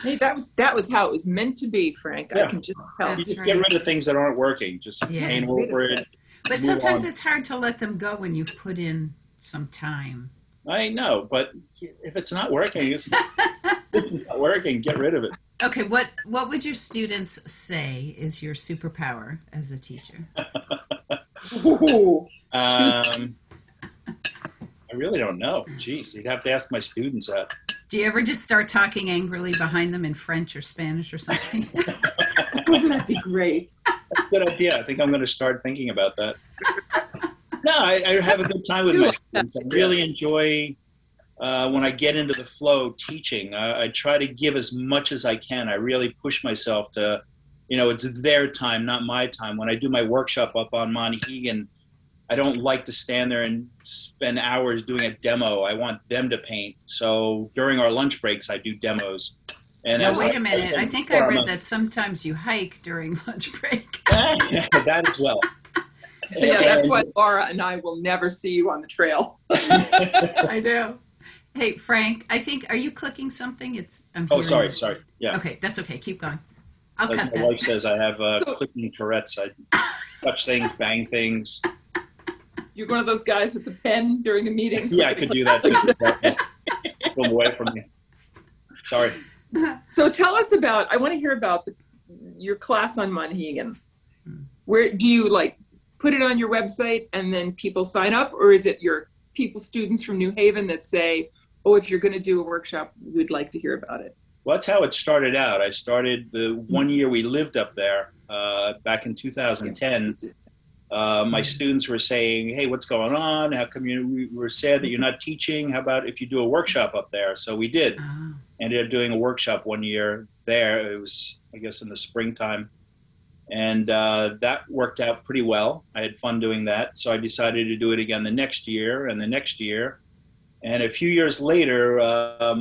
Hey, that was that was how it was meant to be, Frank. I can just tell. You just right. get rid of things that aren't working. Just Yeah. paint over it. But sometimes on. it's hard to let them go when you've put in some time. I know, but if it's not working, it's, it's not working. Get rid of it. Okay, what what would your students say is your superpower as a teacher? Um, I really don't know. Jeez, you'd have to ask my students that. Do you ever just start talking angrily behind them in French or Spanish or something? Wouldn't that be great? That's a good idea. I think I'm going to start thinking about that. No, I, I have a good time with my students. I really enjoy uh, when I get into the flow teaching. I, I try to give as much as I can. I really push myself to, you know, it's their time, not my time. When I do my workshop up on Monhegan, I don't like to stand there and spend hours doing a demo. I want them to paint. So during our lunch breaks, I do demos. And now wait I- a minute. as I think I read that sometimes you hike during lunch break. that as well. Yeah, that's why Laura and I will never see you on the trail. I know. Hey, Frank, I think, are you clicking something? It's, I'm Oh, hearing sorry, it. sorry. Yeah. Okay, that's okay. Keep going. I'll Like cut my that. wife says, I have uh, So- clicking Tourette's. I touch things, bang things. You're one of those guys with the pen during a meeting. Yeah, I could do that too. Pull them away from me. Sorry. So tell us about. I want to hear about the, your class on Monhegan. Hmm. Where do you like put it on your website and then people sign up, or is it your people, students from New Haven that say, "Oh, if you're going to do a workshop, we'd like to hear about it." Well, that's how it started out. I started the one year we lived up there uh, back in 2010. Uh, my students were saying, "Hey, what's going on? How come you? We were sad that you're not teaching. How about if you do a workshop up there?" So we did. Ah, Ended up doing a workshop one year there. It was, I guess, in the springtime, and uh, that worked out pretty well. I had fun doing that, so I decided to do it again the next year and the next year, and a few years later, um,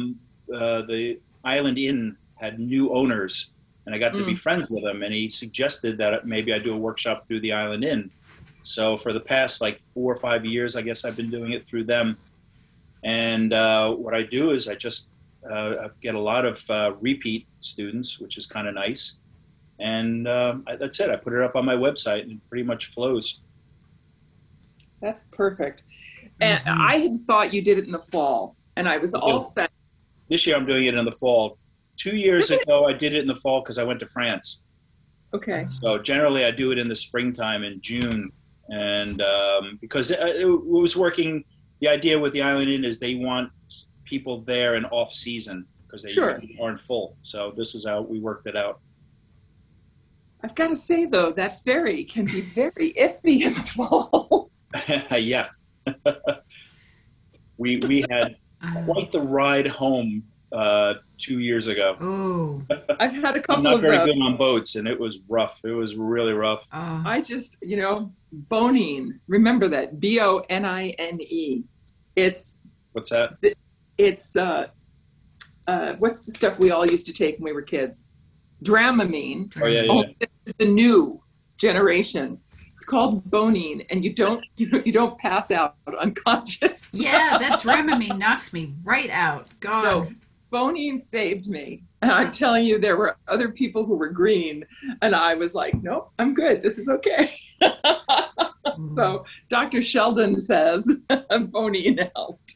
uh, the Island Inn had new owners, and I got to be Mm. friends with him. And he suggested that maybe I do a workshop through the Island Inn. So for the past like four or five years, I guess I've been doing it through them. And uh, what I do is I just uh, get a lot of uh, repeat students, which is kind of nice. And um, I, that's it. I put it up on my website, and it pretty much flows. That's perfect. And Mhm. I had thought you did it in the fall, and I was all set. This year, I'm doing it in the fall. Two years ago, I did it in the fall because I went to France. Okay. So generally, I do it in the springtime in June, and um, because it, it was working. The idea with the Island Inn is they want people there in off season because they Sure. aren't full. So this is how we worked it out. I've got to say though, that ferry can be very iffy in the fall. yeah, we we had quite the ride home uh, two years ago. Oh, I've had a couple. I'm not of very those. good on boats, and it was rough. It was really rough. oh. I just, you know, Bonine. Remember that B O N I N E. It's What's that? it's uh, uh, what's the stuff we all used to take when we were kids? Dramamine. Oh yeah, yeah. Oh, this is the new generation. It's called Bonine, and you don't you don't, you don't pass out unconscious. Yeah, that Dramamine knocks me right out. God. No, Bonine saved me. And I'm telling you, there were other people who were green, and I was like, nope, I'm good. This is okay. so Dr. Sheldon says Bonine helped.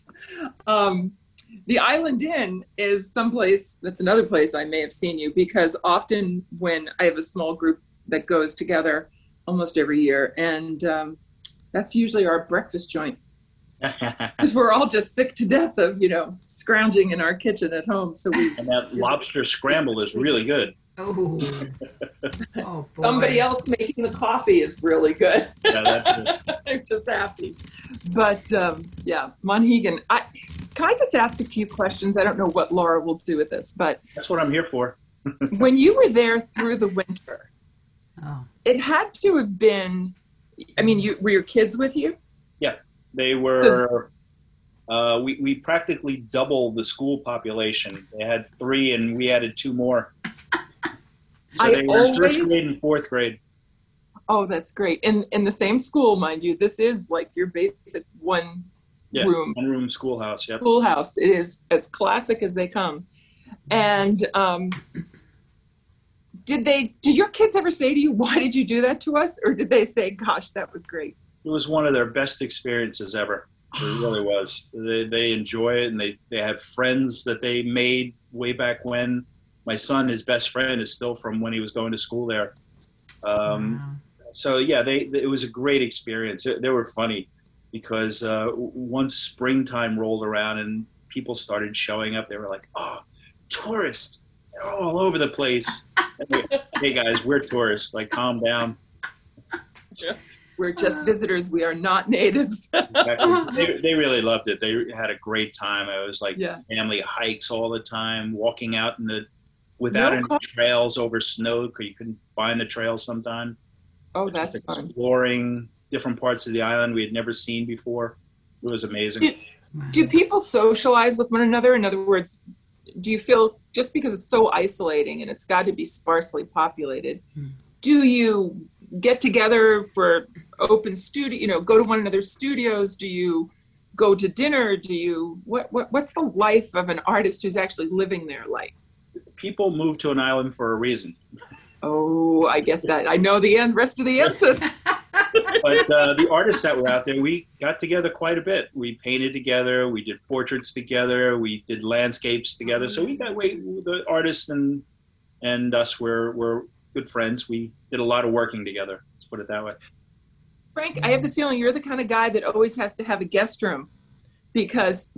Um, the Island Inn is someplace that's another place I may have seen you because often when I have a small group that goes together almost every year, and um, that's usually our breakfast joint because we're all just sick to death of you know scrounging in our kitchen at home. So we and that lobster scramble is really good. Oh. Oh boy. somebody else making the coffee is really good. Yeah, that's, I'm just happy. But um, yeah, Monhegan. I can I just ask a few questions? I don't know what Laura will do with this, but that's what I'm here for. when you were there through the winter, Oh. it had to have been. I mean, you were your kids with you? Yeah, they were. Uh, we, we practically doubled the school population. They had three, and we added two more. So I in first grade and fourth grade. Oh, that's great. In in the same school, mind you. This is like your basic one Yeah, room one room schoolhouse. Yep. schoolhouse. It is as classic as they come. And um, did they? Did your kids ever say to you, "Why did you do that to us?" Or did they say, "Gosh, that was great"? It was one of their best experiences ever. It really was. They, they enjoy it, and they, they have friends that they made way back when. My son, his best friend, is still from when he was going to school there. Um, Wow. so yeah, they it was a great experience. They, they were funny because uh, once springtime rolled around and people started showing up, they were like, "Oh, tourists! They're all over the place." Hey guys, we're tourists. Like, calm down. We're just visitors. We are not natives. Exactly. they, they really loved it. They had a great time. It was like Yeah. family hikes all the time, walking out in the without No any co- trails over snow because you couldn't find the trails sometime. oh, Just that's fun. exploring different parts of the island we had never seen before. It was amazing. Yeah. Wow. Do people socialize with one another? In other words, do you feel just because it's so isolating and it's got to be sparsely populated, Hmm. do you get together for open studio? You know, go to one another's studios? Do you go to dinner? Do you what, what what's the life of an artist who's actually living their life? People move to an island for a reason. Oh, I get that. I know the end, rest of the answer. but uh, the artists that were out there, we got together quite a bit. We painted together, we did portraits together, we did landscapes together. So we got we, the artists and and us were were good friends. We did a lot of working together. Let's put it that way. Frank, I have the feeling you're the kind of guy that always has to have a guest room because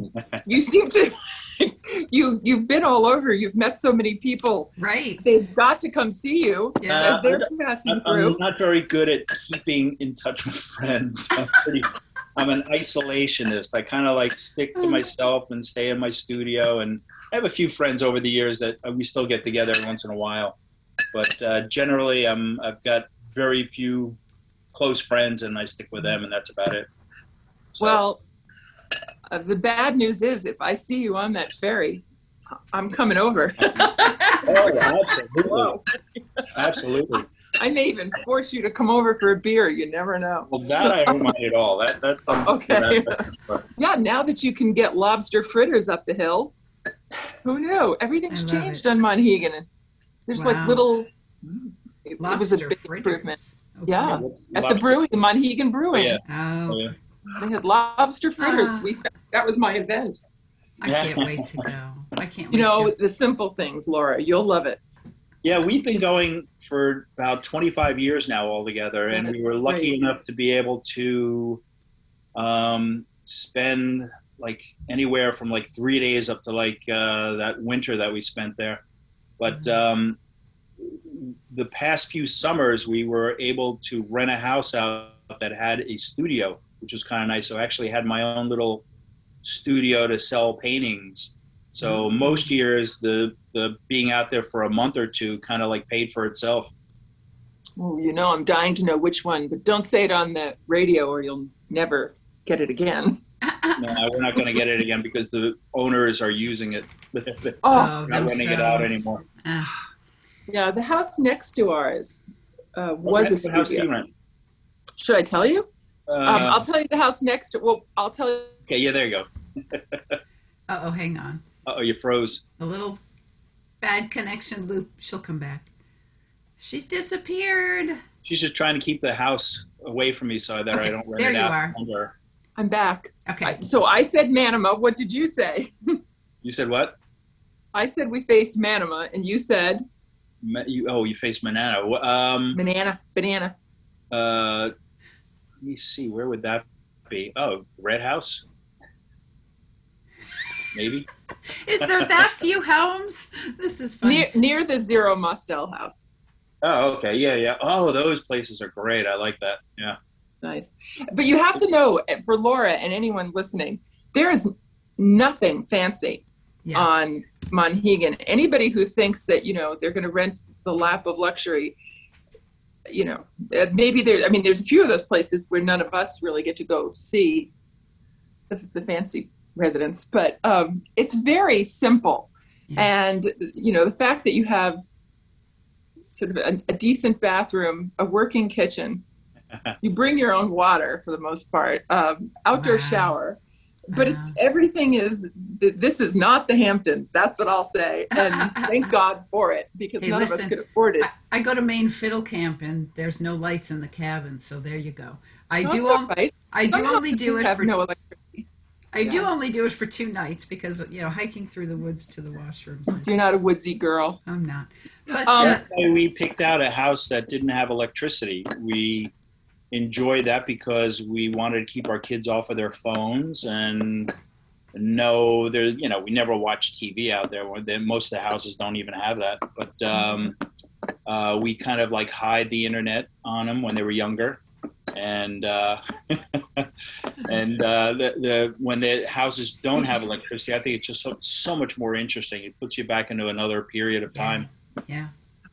you seem to you you've been all over. You've met so many people. Right. They've got to come see you Yeah. as they're passing I'm, through. I'm not very good at keeping in touch with friends. I'm, pretty, I'm an isolationist. I kind of like stick to myself and stay in my studio. And I have a few friends over the years that uh, we still get together once in a while. But uh, generally, I'm, I've got very few close friends, and I stick with them, and that's about it. So- Well, uh, the bad news is if I see you on that ferry, I'm coming over. oh, absolutely, absolutely. I may even force you to come over for a beer. You never know. Well, that I don't mind at all. That that I'm- Okay. that- that- Yeah, now that you can get lobster fritters up the hill, who knew? Everything's changed it. on Monhegan. There's Wow. like little. It, it was a Lobster big improvement. fritters. Okay. Yeah. what's At the brewing, the Monhegan Brewing, Yeah. Oh, Oh, they had lobster fritters. Ah. We that was my event. I can't wait to go. I can't You wait know to go. the simple things, Laura. You'll love it. Yeah, we've been going for about 25 years now altogether, and we were lucky Great. enough to be able to um, spend like anywhere from like three days up to like uh, that winter that we spent there. But um, the past few summers, we were able to rent a house out that had a studio, which was kind of nice. So I actually had my own little studio to sell paintings. So most years, the the being out there for a month or two kind of like paid for itself. Oh, you know, I'm dying to know which one, but don't say it on the radio or you'll never get it again. No, we're not going to get it again because the owners are using it. They're Oh, not renting it out anymore. Ah, yeah, the house next to ours uh, was a What house do you studio. Should I tell you? Uh, Um, I'll tell you the house next to. Well, I'll tell you. Okay, yeah, there you go. oh, hang on. Oh, you froze. A little bad connection loop. She'll come back. She's disappeared. She's just trying to keep the house away from me so that I don't rent there it you out. are. Under. I'm back. Okay. I- so I said Manana. What did you say? You said what? I said we faced Manana, and you said Ma- You, oh, you faced Manana. Um, banana, banana. uh, let me see. Where would that be? Oh, Red House. Maybe. Is there that few homes? This is funny. Near, near the Zero Mostel house. Oh, okay. Yeah, yeah. Oh, those places are great. I like that. Yeah. Nice. But you have to know, for Laura and anyone listening, there is nothing fancy yeah. on Monhegan. Anybody who thinks that, you know, they're going to rent the lap of luxury, you know, eh, maybe there, I mean, there's a few of those places where none of us really get to go see the, the fancy residents, but um, it's very simple. Yeah. And, you know, the fact that you have sort of a, a decent bathroom, a working kitchen, you bring your own water for the most part, um, outdoor Wow. shower, but it's everything is. This is not the Hamptons. That's what I'll say, and thank God for it because Hey, none of us could afford it. I, I go to Maine Fiddle Camp and there's no lights in the cabin, so there you go. I No, do. it's all on- right. I do Some only do it for. no electricity. I do only do it for two nights because you know hiking through the woods to the washrooms. Is, You're not a woodsy girl. I'm not. But Um, uh, we picked out a house that didn't have electricity. We enjoyed that because we wanted to keep our kids off of their phones and no, there. You know, we never watch TV out there. Most of the houses don't even have that. But um, uh, we kind of like hide the internet on them when they were younger, and uh, and uh, the, the when the houses don't have electricity, I think it's just so, so much more interesting. It puts you back into another period of time. yeah.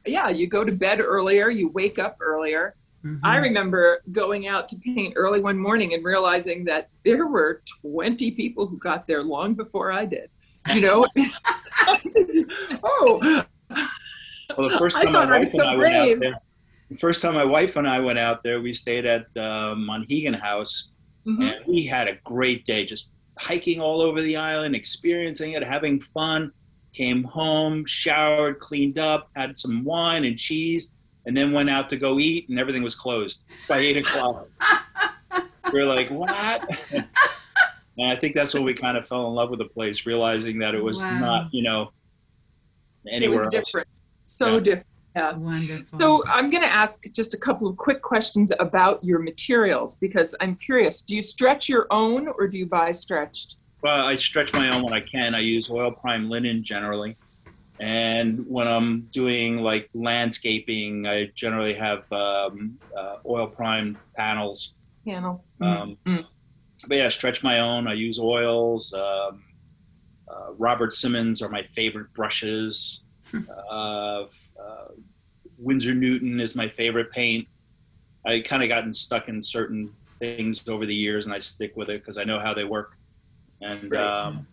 Yeah, you go to bed earlier, you wake up earlier. mhm. I remember going out to paint early one morning and realizing that there were 20 people who got there long before I did. You know? oh, Well, the first I time my thought I wife was and so I went out brave. there, the first time my wife and I went out there, we stayed at uh, Monhegan House, Mhm. and we had a great day, just hiking all over the island, experiencing it, having fun. Came home, showered, cleaned up, had some wine and cheese, and then went out to go eat, and everything was closed by eight o'clock. We're like, what? and I think that's when we kind of fell in love with the place, realizing that it was Wow. not, you know, It anywhere was else. different. So Yeah. different. Yeah. Wonderful. So I'm going to ask just a couple of quick questions about your materials because I'm curious. Do you stretch your own or do you buy stretched? Well, I stretch my own when I can. I use oil prime linen generally. And when I'm doing like landscaping, I generally have um, uh, oil prime panels. Panels. Um, Mm. But yeah, stretch my own. I use oils. Um, uh, Robert Simmons are my favorite brushes. uh, uh, Winsor Newton is my favorite paint. I kind of gotten stuck in certain things over the years, and I stick with it because I know how they work. And um,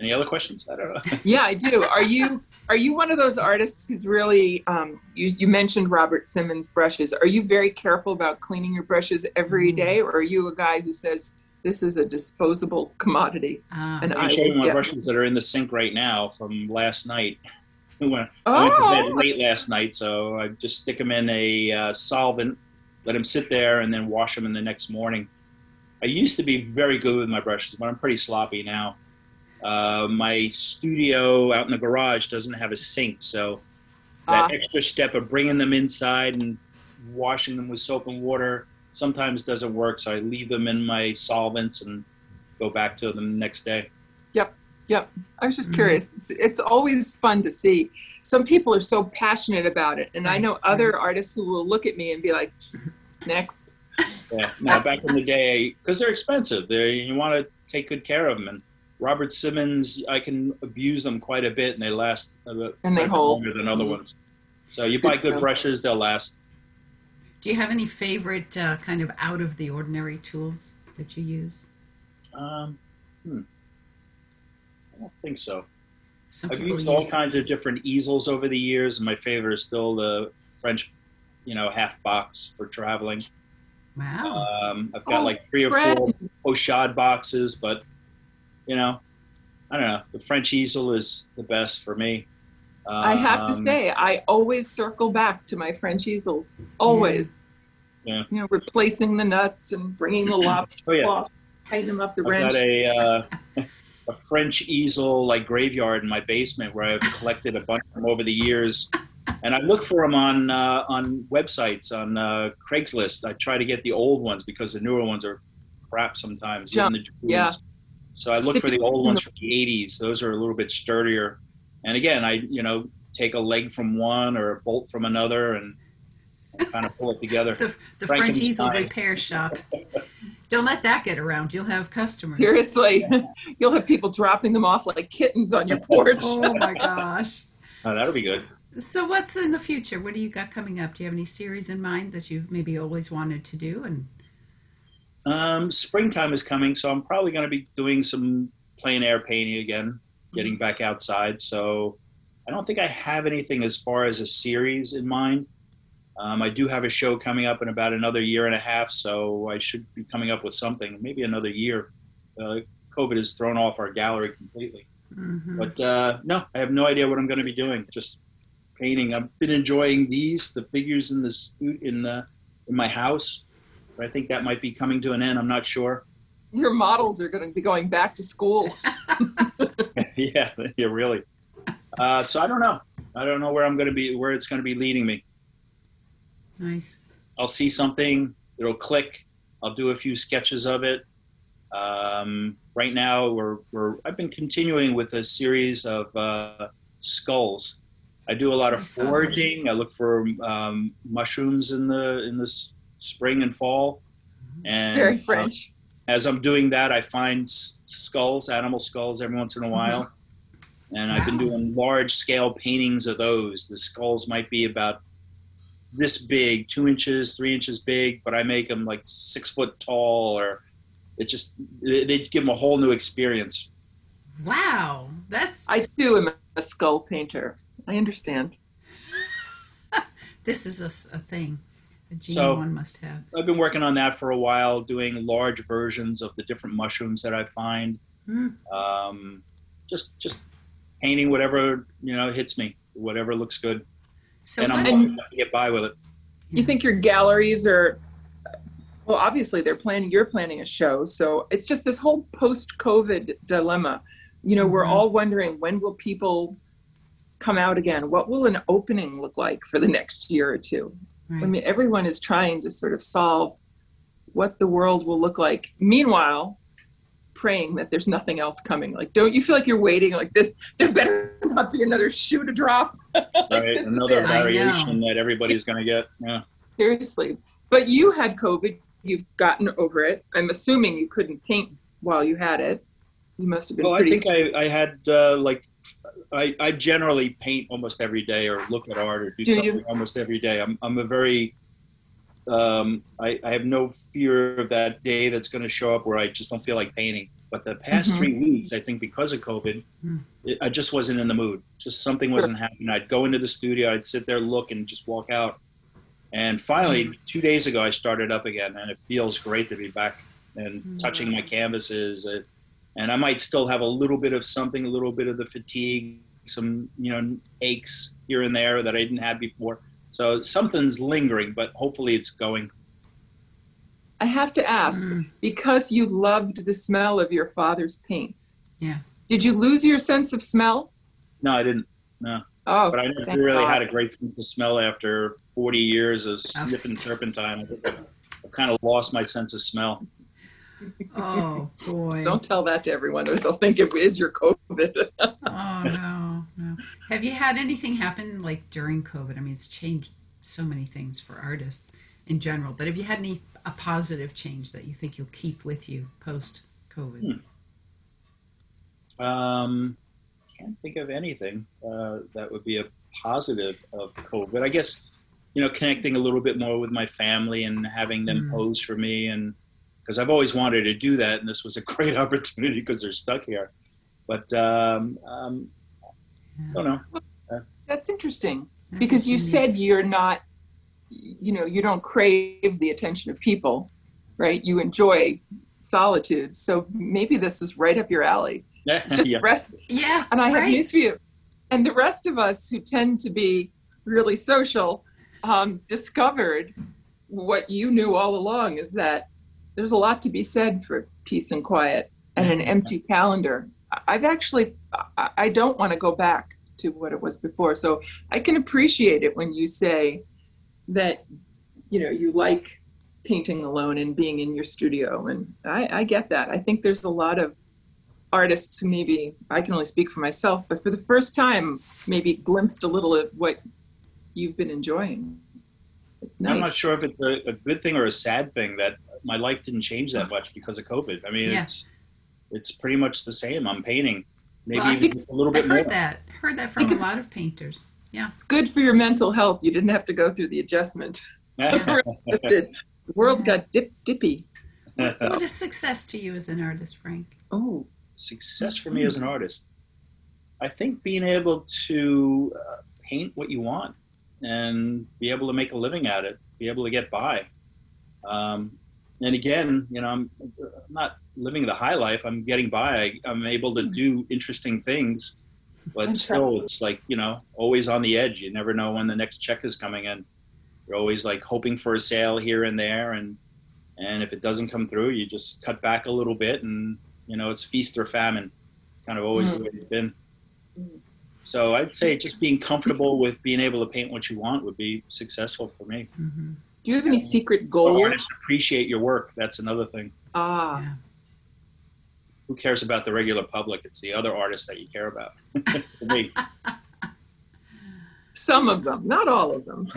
any other questions? I don't know. Yeah, I do. Are you are you one of those artists who's really um, you, you mentioned Robert Simmons brushes? Are you very careful about cleaning your brushes every Mm. or are you a guy who says this is a disposable commodity Ah, and I I'm showing my get brushes that are in the sink right now from last night. when I went to bed Oh, late last night, so I just stick them in a uh, solvent, let them sit there, and then wash them in the next morning. I used to be very good with my brushes, but I'm pretty sloppy now. Uh, my studio out in the garage doesn't have a sink, so that Ah. extra step of bringing them inside and washing them with soap and water sometimes doesn't work. So I leave them in my solvents and go back to them the next day. Yep. I was just Mhm. curious. It's, it's always fun to see. Some people are so passionate about it. And I know other artists who will look at me and be like, next. Yeah, no, back in the day, because they're expensive. They you want to take good care of them. And Robert Simmons, I can abuse them quite a bit, and they last a bit And they hold. longer than other Mhm. ones. So you Good buy good brushes, they'll last. do you have any favorite uh, kind of out of the ordinary tools that you use? Um, hmm. I don't think so. Some I've used all use. kinds of different easels over the years, and my favorite is still the French, you know, half box for traveling. Wow. Um, I've got Oh, like three or four Oshad boxes, but you know, I don't know. The French easel is the best for me. I have to Um, say, I always circle back to my French easels. Always. Yeah. You know, replacing the nuts and bringing the lobster Oh, yeah. claw, tighten them up the I've wrench. got a uh, a French easel like graveyard in my basement where I've collected a bunch of them over the years, and I look for them on uh, on websites on uh, Craigslist. I try to get the old ones because the newer ones are crap sometimes. even Junk, the yeah. So I look for the old ones from the '80s. Those are a little bit sturdier. And again, I you know take a leg from one or a bolt from another and kind of pull it together. the the French easel repair shop. Don't let that get around. You'll have customers. Seriously, you'll have people dropping them off like kittens on your porch. Oh my gosh. Oh, that'll be good. So what's in the future? What do you got coming up? Do you have any series in mind that you've maybe always wanted to do? And Um, springtime is coming, so I'm probably going to be doing some plein air painting again, getting back outside. So I don't think I have anything as far as a series in mind. Um, I do have a show coming up in about another year and a half, so I should be coming up with something, maybe another year. Uh, COVID has thrown off our gallery completely. Mhm. But uh, no, I have no idea what I'm going to be doing. Just painting. I've been enjoying these, the figures in the in the in my house. But I think that might be coming to an end. I'm not sure. Your models are going to be going back to school. yeah, yeah, really. Uh, so I don't know. I don't know where I'm going to be, where it's going to be leading me. Nice. I'll see something, it'll click. I'll do a few sketches of it. Um, right now, we're, we're I've been continuing with a series of uh, skulls. I do a lot of I foraging. I look for um, mushrooms in the in the s- spring and fall. And Very French. as I'm doing that, I find s- skulls, animal skulls, every once in a while. And I've been doing large scale paintings of those. The skulls might be about this big, two inches, three inches big, but I make them like six foot tall, or it just they, they give them a whole new experience. Wow. That's I too am a skull painter. I understand. this is a thing. A gene So- one must have. I've been working on that for a while, doing large versions of the different mushrooms that I find. Hmm. Um, just just painting whatever you know hits me, whatever looks good, So and I'm what, lucky enough to get by with it. You think your galleries are well, obviously they're planning you're planning a show, so it's just this whole post-COVID dilemma. You know, we're Mhm. all wondering when will people come out again? What will an opening look like for the next year or two? right. I mean, everyone is trying to sort of solve what the world will look like. Meanwhile, praying that there's nothing else coming. Like, don't you feel like you're waiting like this? There better not be another shoe to drop. Right, another it. I know. variation that everybody's going to get. Yeah. Seriously. But you had COVID. You've gotten over it. I'm assuming you couldn't paint while you had it. You must have been Well, I think I, I had uh, like I, I generally paint almost every day or look at art or do, Do you? something almost every day. I'm I'm a very um, I, I have no fear of that day that's going to show up where I just don't feel like painting. But the past Mhm. three weeks, I think because of COVID, Hmm. it, I just wasn't in the mood. Just something wasn't happening. I'd go into the studio, I'd sit there, look, and just walk out. And finally, two days ago, I started up again, and it feels great to be back and Mm. touching my canvases. Uh, and I might still have a little bit of something, a little bit of the fatigue, some you know aches here and there that I didn't have before. So something's lingering, but hopefully it's going. I have to ask Mm. because you loved the smell of your father's paints. Yeah. Did you lose your sense of smell? No, I didn't. No. Oh, But I never really God. had a great sense of smell after 40 years of Of sniffing st- turpentine. I think I've, I've kind of lost my sense of smell. Oh boy. Don't tell that to everyone, or they'll think it is your COVID. Oh no, Have you had anything happen like during COVID? I mean, it's changed so many things for artists in general. But have you had any a positive change that you think you'll keep with you post COVID? Hmm. Um, can't think of anything uh, that would be a positive of COVID. I guess, you know, connecting a little bit more with my family and having them Mm. pose for me, and because I've always wanted to do that, and this was a great opportunity because they're stuck here. But um, um, I don't know. That's interesting because you said you're not, you know, you don't crave the attention of people, right? You enjoy solitude. So maybe this is right up your alley. It's just yeah. rest- Yeah, and I have news for you. And the rest of us who tend to be really social um, discovered what you knew all along is that there's a lot to be said for peace and quiet and an empty calendar. I- I've actually, I- I don't want to go back to what it was before. So I can appreciate it when you say that, you know, you like painting alone and being in your studio. And I, I get that. I think there's a lot of artists who maybe I can only speak for myself, but for the first time, maybe glimpsed a little of what you've been enjoying. It's I'm not sure if it's a, a good thing or a sad thing that my life didn't change that much because of COVID. I mean, Yeah. it's it's pretty much the same. I'm painting, maybe Well, even think- a little bit I've more. heard that. Heard that from a lot of painters. Yeah, it's good for your mental health. You didn't have to go through the adjustment. Yeah. Did. The world got dip dippy. What, what is success to you as an artist, Frank? Oh, Success for me as an artist, I think being able to uh, paint what you want and be able to make a living at it, be able to get by. Um, and again, you know, I'm, I'm not living the high life. I'm getting by. I, I'm able to do interesting things, but And still, it's like you know, always on the edge. You never know when the next check is coming in. You're always like hoping for a sale here and there, and and if it doesn't come through, you just cut back a little bit, and you know, it's feast or famine. Kind of always the way it's been. Mm. So I'd say just being comfortable with being able to paint what you want would be successful for me. hmm do you have any secret But goals? artists appreciate your work. That's another thing. Ah, Yeah. Who cares about the regular public? It's the other artists that you care about. me. some of them, not all of them.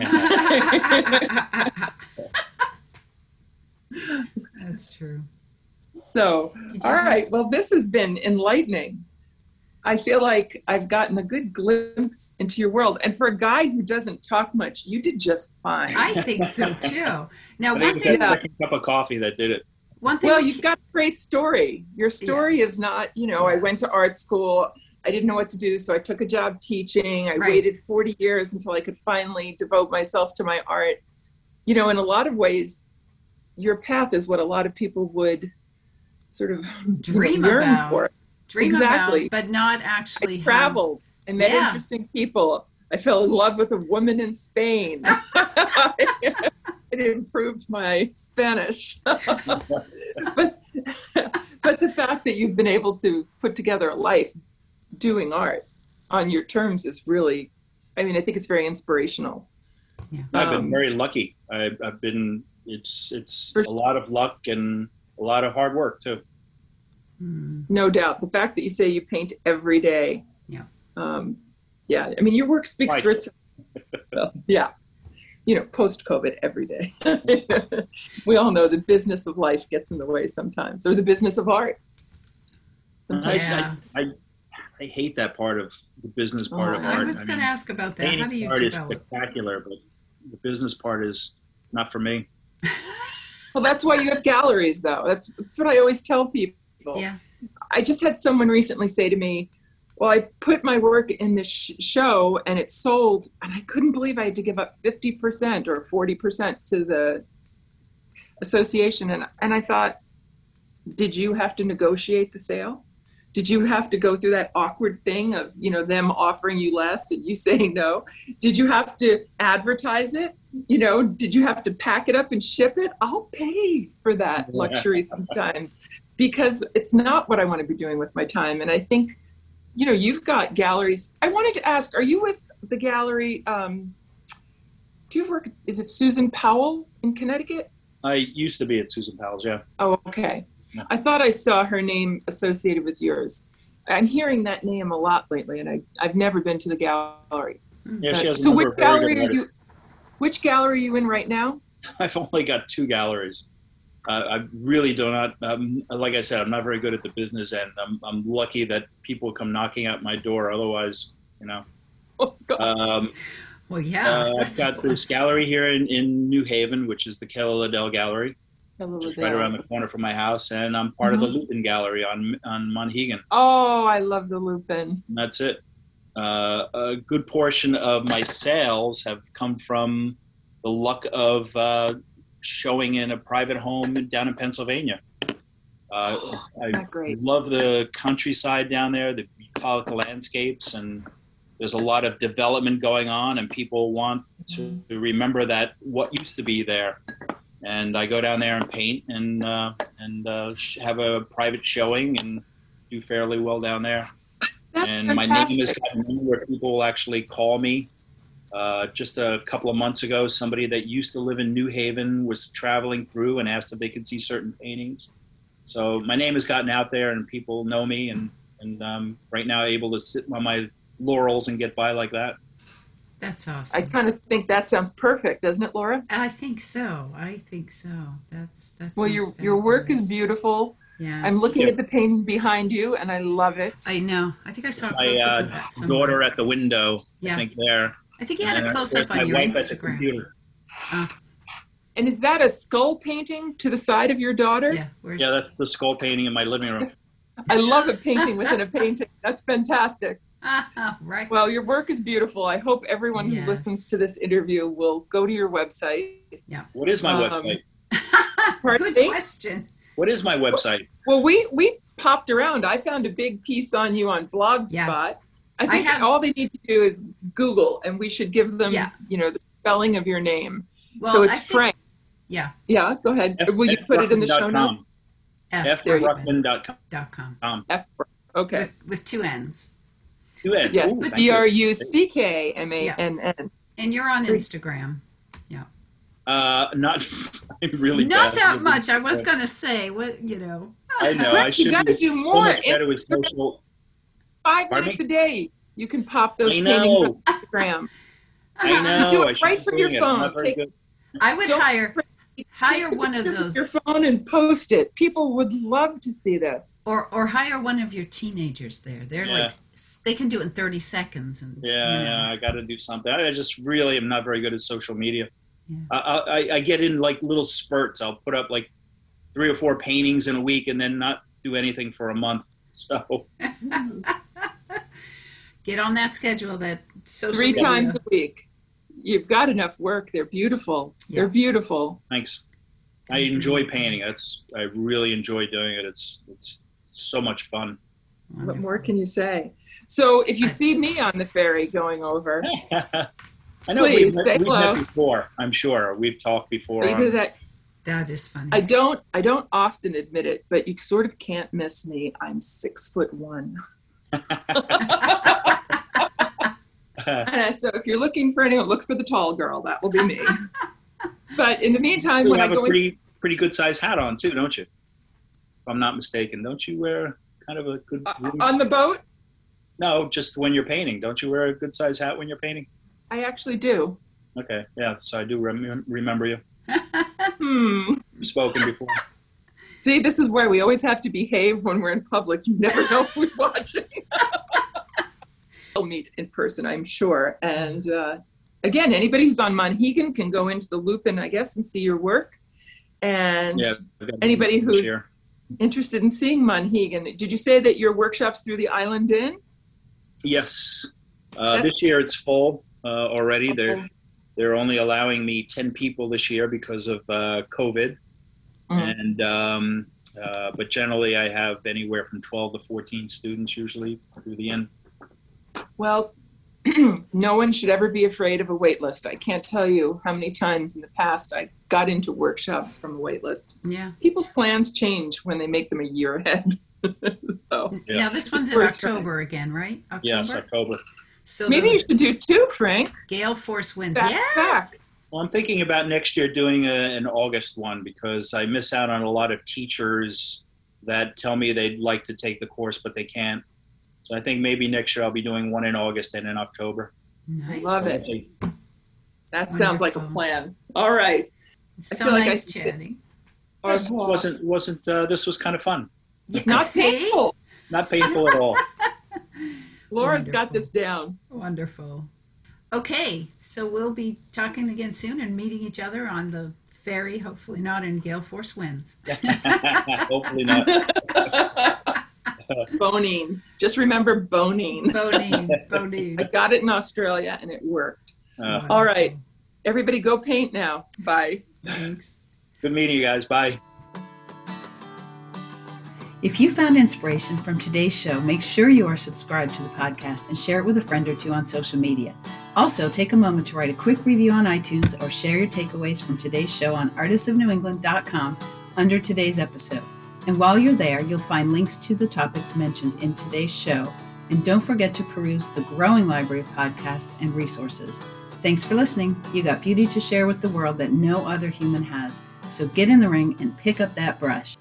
That's true. So, Did you all have- right. Well, this has been enlightening. I feel like I've gotten a good glimpse into your world. And for a guy who doesn't talk much, you did just fine. I think so too. Now, I think one thing, that second cup of coffee that did it. one thing. well, you've got a great story. Your story Yes. is not, you know, I went to art school. I didn't know what to do, so I took a job teaching. I Right. waited 40 years until I could finally devote myself to my art. you know, in a lot of ways, your path is what a lot of people would sort of Dream yearn about. for. Dream Exactly. about, but not actually I have- traveled. I met Yeah. interesting people. I fell in love with a woman in Spain. it improved my Spanish. but, but the fact that you've been able to put together a life doing art on your terms is really, I mean, I think it's very inspirational. Yeah. I've been Um, very lucky. I've, I've been. It's it's a lot of luck and a lot of hard work too. Hmm. No doubt. The fact that you say you paint every day. Yeah. Um, yeah. I mean, your work speaks Right. for itself. Well, yeah. You know, post COVID every day. we all know the business of life gets in the way sometimes, or the business of art. Sometimes. Yeah. I, I, I hate that part of the business part of Oh, I art. was going to ask about that. How painting do you art is spectacular, but the business part is not for me. Well, that's why you have galleries, though. That's, that's what I always tell people. Yeah. I just had someone recently say to me, Well, I put my work in this sh- show and it sold, and I couldn't believe I had to give up 50% or 40% to the association. And, and I thought, Did you have to negotiate the sale? Did you have to go through that awkward thing of, you know, them offering you less and you saying no? Did you have to advertise it? You know, did you have to pack it up and ship it? I'll pay for that luxury sometimes because it's not what I want to be doing with my time. And I think, you know, you've got galleries. I wanted to ask, are you with the gallery? Um, do you work? Is it Susan Powell in Connecticut? I used to be at Susan Powell's, yeah. Oh, okay. Yeah. I thought I saw her name associated with yours. I'm hearing that name a lot lately, and I, I've never been to the gallery. Yeah, she has a so, which of gallery are you? Which gallery are you in right now? I've only got two galleries. Uh, I really do not, um, like I said, I'm not very good at the business end. I'm, I'm lucky that people come knocking at my door. Otherwise, you know, Oh, God. um, Well, yeah. uh, I've got this gallery here in, in New Haven, which is the Kehler Liddell Gallery, Hello just there. right around the corner from my house, and I'm part of the Lupin Gallery on on Monhegan. Oh, I love the Lupin. And that's it. Uh, a good portion of my sales have come from the luck of uh, showing in a private home down in Pennsylvania. Uh, I great. love the countryside down there, the bucolic landscapes, and there's a lot of development going on, and people want to remember that what used to be there. And I go down there and paint and uh, and uh, have a private showing and do fairly well down there That's and my name is fantastic. where people will actually call me. Uh, just a couple of months ago, somebody that used to live in New Haven was traveling through and asked if they could see certain paintings. So my name has gotten out there, and people know me, and and um, right now able to sit on my laurels and get by like that. That's awesome. I kind of think that sounds perfect, doesn't it, Laura? I, think so. I think so. That's that's. Well, your your work is beautiful. Yeah. I'm looking at the painting behind you, and I love it. I know. I think I saw a My close up uh, of that. somewhere. daughter at the window, Yeah. I think there. I think you had a close up on your wife at the Instagram. computer. And is that a skull painting to the side of your daughter? Yeah. Where's Yeah, that's the skull painting in my living room. I love a painting within a painting. That's fantastic. Right. Well, your work is beautiful. I hope everyone who listens to this interview will go to your website. Yeah. What is my Um, website? Good question. What is my website? Well, we we popped around. I found a big piece on you on Blogspot. Yeah. I think have- all they need to do is Google, and we should give them, Yeah. you know, the spelling of your name. Well, so it's think, Frank. Yeah. Yeah, go ahead. Will you put it in the show notes? F. There you go. Bruckmann.com. dot com F. Okay. with with two N's. Two N's. Yes, Ooh, thank B you. R U C K M A N N. And you're on Great. Instagram. Uh, not I'm really Not bad that with much. I was this. gonna say what you know. I know. I Frank, you should gotta be do so more. much better with social. Five Pardon minutes me? a day. You can pop those I paintings know. on Instagram. I know. Do it I right be from your doing it. I'm not phone. Take- I would hire hire one of those Your phone and post it. People would love to see this. or or hire one of your teenagers there. They're Yeah. like they can do it in 30 seconds and Yeah, you know. yeah, I got to do something. I just really am not very good at social media. Yeah. I, I, I get in like little spurts. I'll put up like three or four paintings in a week and then not do anything for a month. So Get on that schedule that social Three media. times a week. you've got enough work. They're beautiful. Yeah. They're beautiful. Thanks. I enjoy painting. That's I really enjoy doing it. It's it's so much fun. What more can you say? So if you see me on the ferry going over, I know Please, we've, met, say we've hello. met before. I'm sure we've talked before. either on- that That is funny. I don't I don't often admit it, but you sort of can't miss me. I'm six foot one. And so if you're looking for anyone, look for the tall girl. That will be me. but in the meantime, you when I have a go into pretty pretty good sized hat on too, don't you? If I'm not mistaken, don't you wear kind of a good? uh, on the boat, no, just when you're painting, don't you wear a good sized hat when you're painting? I actually do. Okay, yeah. So I do rem- remember you. Hmm. Spoken before. See, this is why we always have to behave when we're in public. You never know who's watching. We'll meet in person, I'm sure. And uh, again, anybody who's on Monhegan can go into the Lupin, I guess, and see your work. And Yeah. Anybody who's- year. interested in seeing Monhegan, did you say that your workshops through the Island Inn? Yes. Uh, this year it's full uh, already. They're they're only allowing me ten people this year because of uh, COVID, Mm. and um, uh, but generally I have anywhere from twelve to fourteen students usually through the end. Well, no one should ever be afraid of a wait list. I can't tell you how many times in the past I got into workshops from a wait list. yeah. People's plans change when they make them a year ahead. so Yeah. Now this one's in We're trying. October again, right? October. Yes, October. So maybe you should do two, Frank. gale force winds. Back yeah. back. Well, I'm thinking about next year doing a, an August one because I miss out on a lot of teachers that tell me they'd like to take the course but they can't. So I think maybe next year I'll be doing one in August and in October. Nice. Love it. Hopefully. That sounds like a plan. All right. So feel like I nice see- chatting. This wasn't wasn't uh, this was kind of fun. Yeah, Not painful. Not painful at all. Laura's got this down. Wonderful. Okay, so we'll be talking again soon and meeting each other on the ferry. Hopefully not in gale force winds. Hopefully not. Bonine. Just remember Bonine. Bonine, Bonine. I got it in Australia and it worked. Uh, All right. Everybody go paint now. Bye. Thanks. good meeting you guys. Bye. If you found inspiration from today's show, make sure you are subscribed to the podcast and share it with a friend or two on social media. Also, take a moment to write a quick review on iTunes or share your takeaways from today's show on artistsofnewengland.com under today's episode. And while you're there, you'll find links to the topics mentioned in today's show. And don't forget to peruse the growing library of podcasts and resources. Thanks for listening. You got beauty to share with the world that no other human has. So get in the ring and pick up that brush.